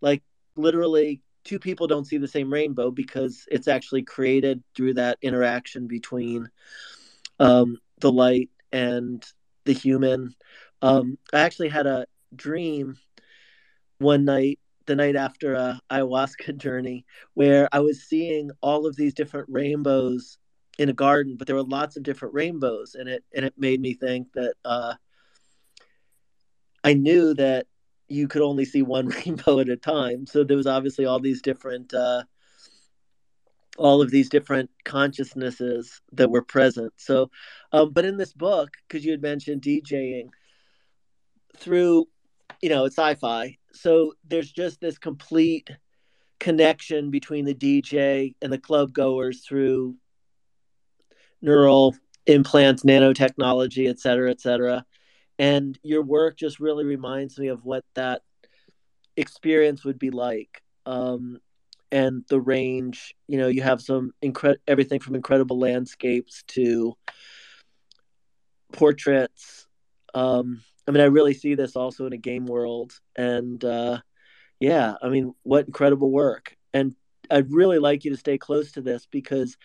Like literally, two people don't see the same rainbow because it's actually created through that interaction between um, the light and the human. Um, I actually had a dream one night the night after a ayahuasca journey where I was seeing all of these different rainbows in a garden, but there were lots of different rainbows, and it and it made me think that uh, I knew that you could only see one rainbow at a time. So there was obviously all these different uh, all of these different consciousnesses that were present. So, um, but in this book, because you had mentioned DJing through, you know, it's sci-fi, so there's just this complete connection between the DJ and the club goers through neural implants, nanotechnology, et cetera, et cetera. And your work just really reminds me of what that experience would be like. Um, and the range, you know, you have some incredible everything from incredible landscapes to portraits. Um, I mean, I really see this also in a game world. And uh, yeah, I mean, what incredible work. And I'd really like you to stay close to this because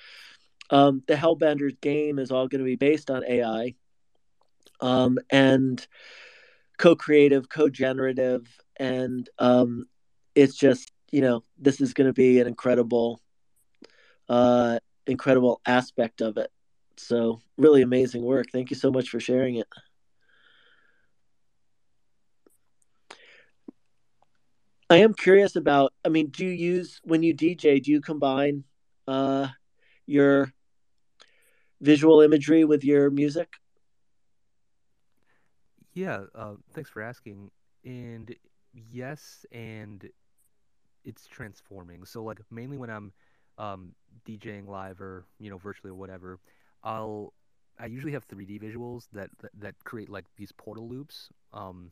um, the Hellbenders game is all going to be based on AI um, and co-creative, co-generative, and um, it's just you know this is going to be an incredible, uh, incredible aspect of it. So really amazing work. Thank you so much for sharing it. I am curious about. I mean, do you use when you DJ? Do you combine uh, your visual imagery with your music? Yeah, uh, thanks for asking. And yes, and it's transforming. So like mainly when I'm um, DJing live or you know virtually or whatever, I'll I usually have 3D visuals that that, that create like these portal loops. Um,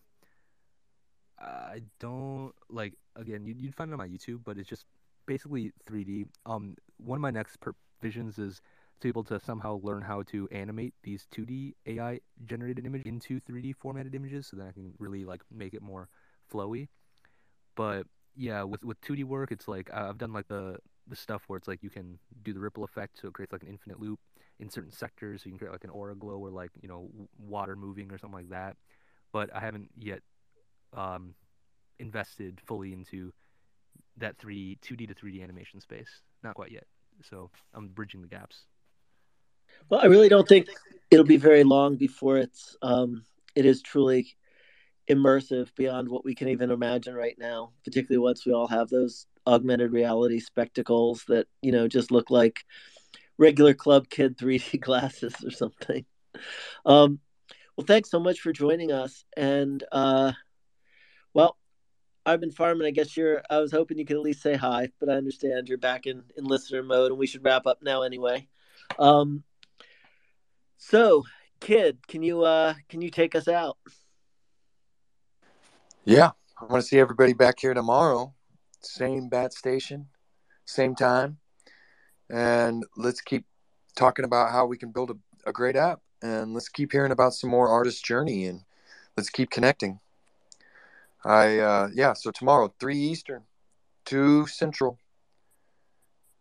I don't like again you'd, find it on my YouTube, but it's just basically 3D. Um, one of my next per- visions is able to somehow learn how to animate these 2D AI generated image into 3D formatted images, so that I can really like make it more flowy. But yeah, with with 2D work, it's like I've done like the the stuff where it's like you can do the ripple effect, so it creates like an infinite loop in certain sectors. So you can create like an aura glow or like you know water moving or something like that. But I haven't yet um, invested fully into that 3 2D to 3D animation space. Not quite yet. So I'm bridging the gaps. Well, I really don't think it'll be very long before it's um, it is truly immersive beyond what we can even imagine right now. Particularly once we all have those augmented reality spectacles that you know just look like regular club kid 3D glasses or something. Um, well, thanks so much for joining us, and uh, well, I've been farming. I guess you're. I was hoping you could at least say hi, but I understand you're back in in listener mode, and we should wrap up now anyway. Um, so, kid, can you uh can you take us out? Yeah, I want to see everybody back here tomorrow. Same bat station, same time, and let's keep talking about how we can build a, a great app, and let's keep hearing about some more artist journey, and let's keep connecting. I uh, yeah, so tomorrow three Eastern, two Central.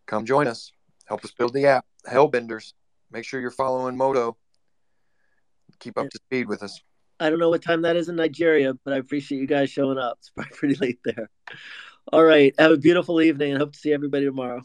Come join us. Help us build the app. Hellbenders. Make sure you're following Moto. Keep up to speed with us. I don't know what time that is in Nigeria, but I appreciate you guys showing up. It's probably pretty late there. All right. Have a beautiful evening and hope to see everybody tomorrow.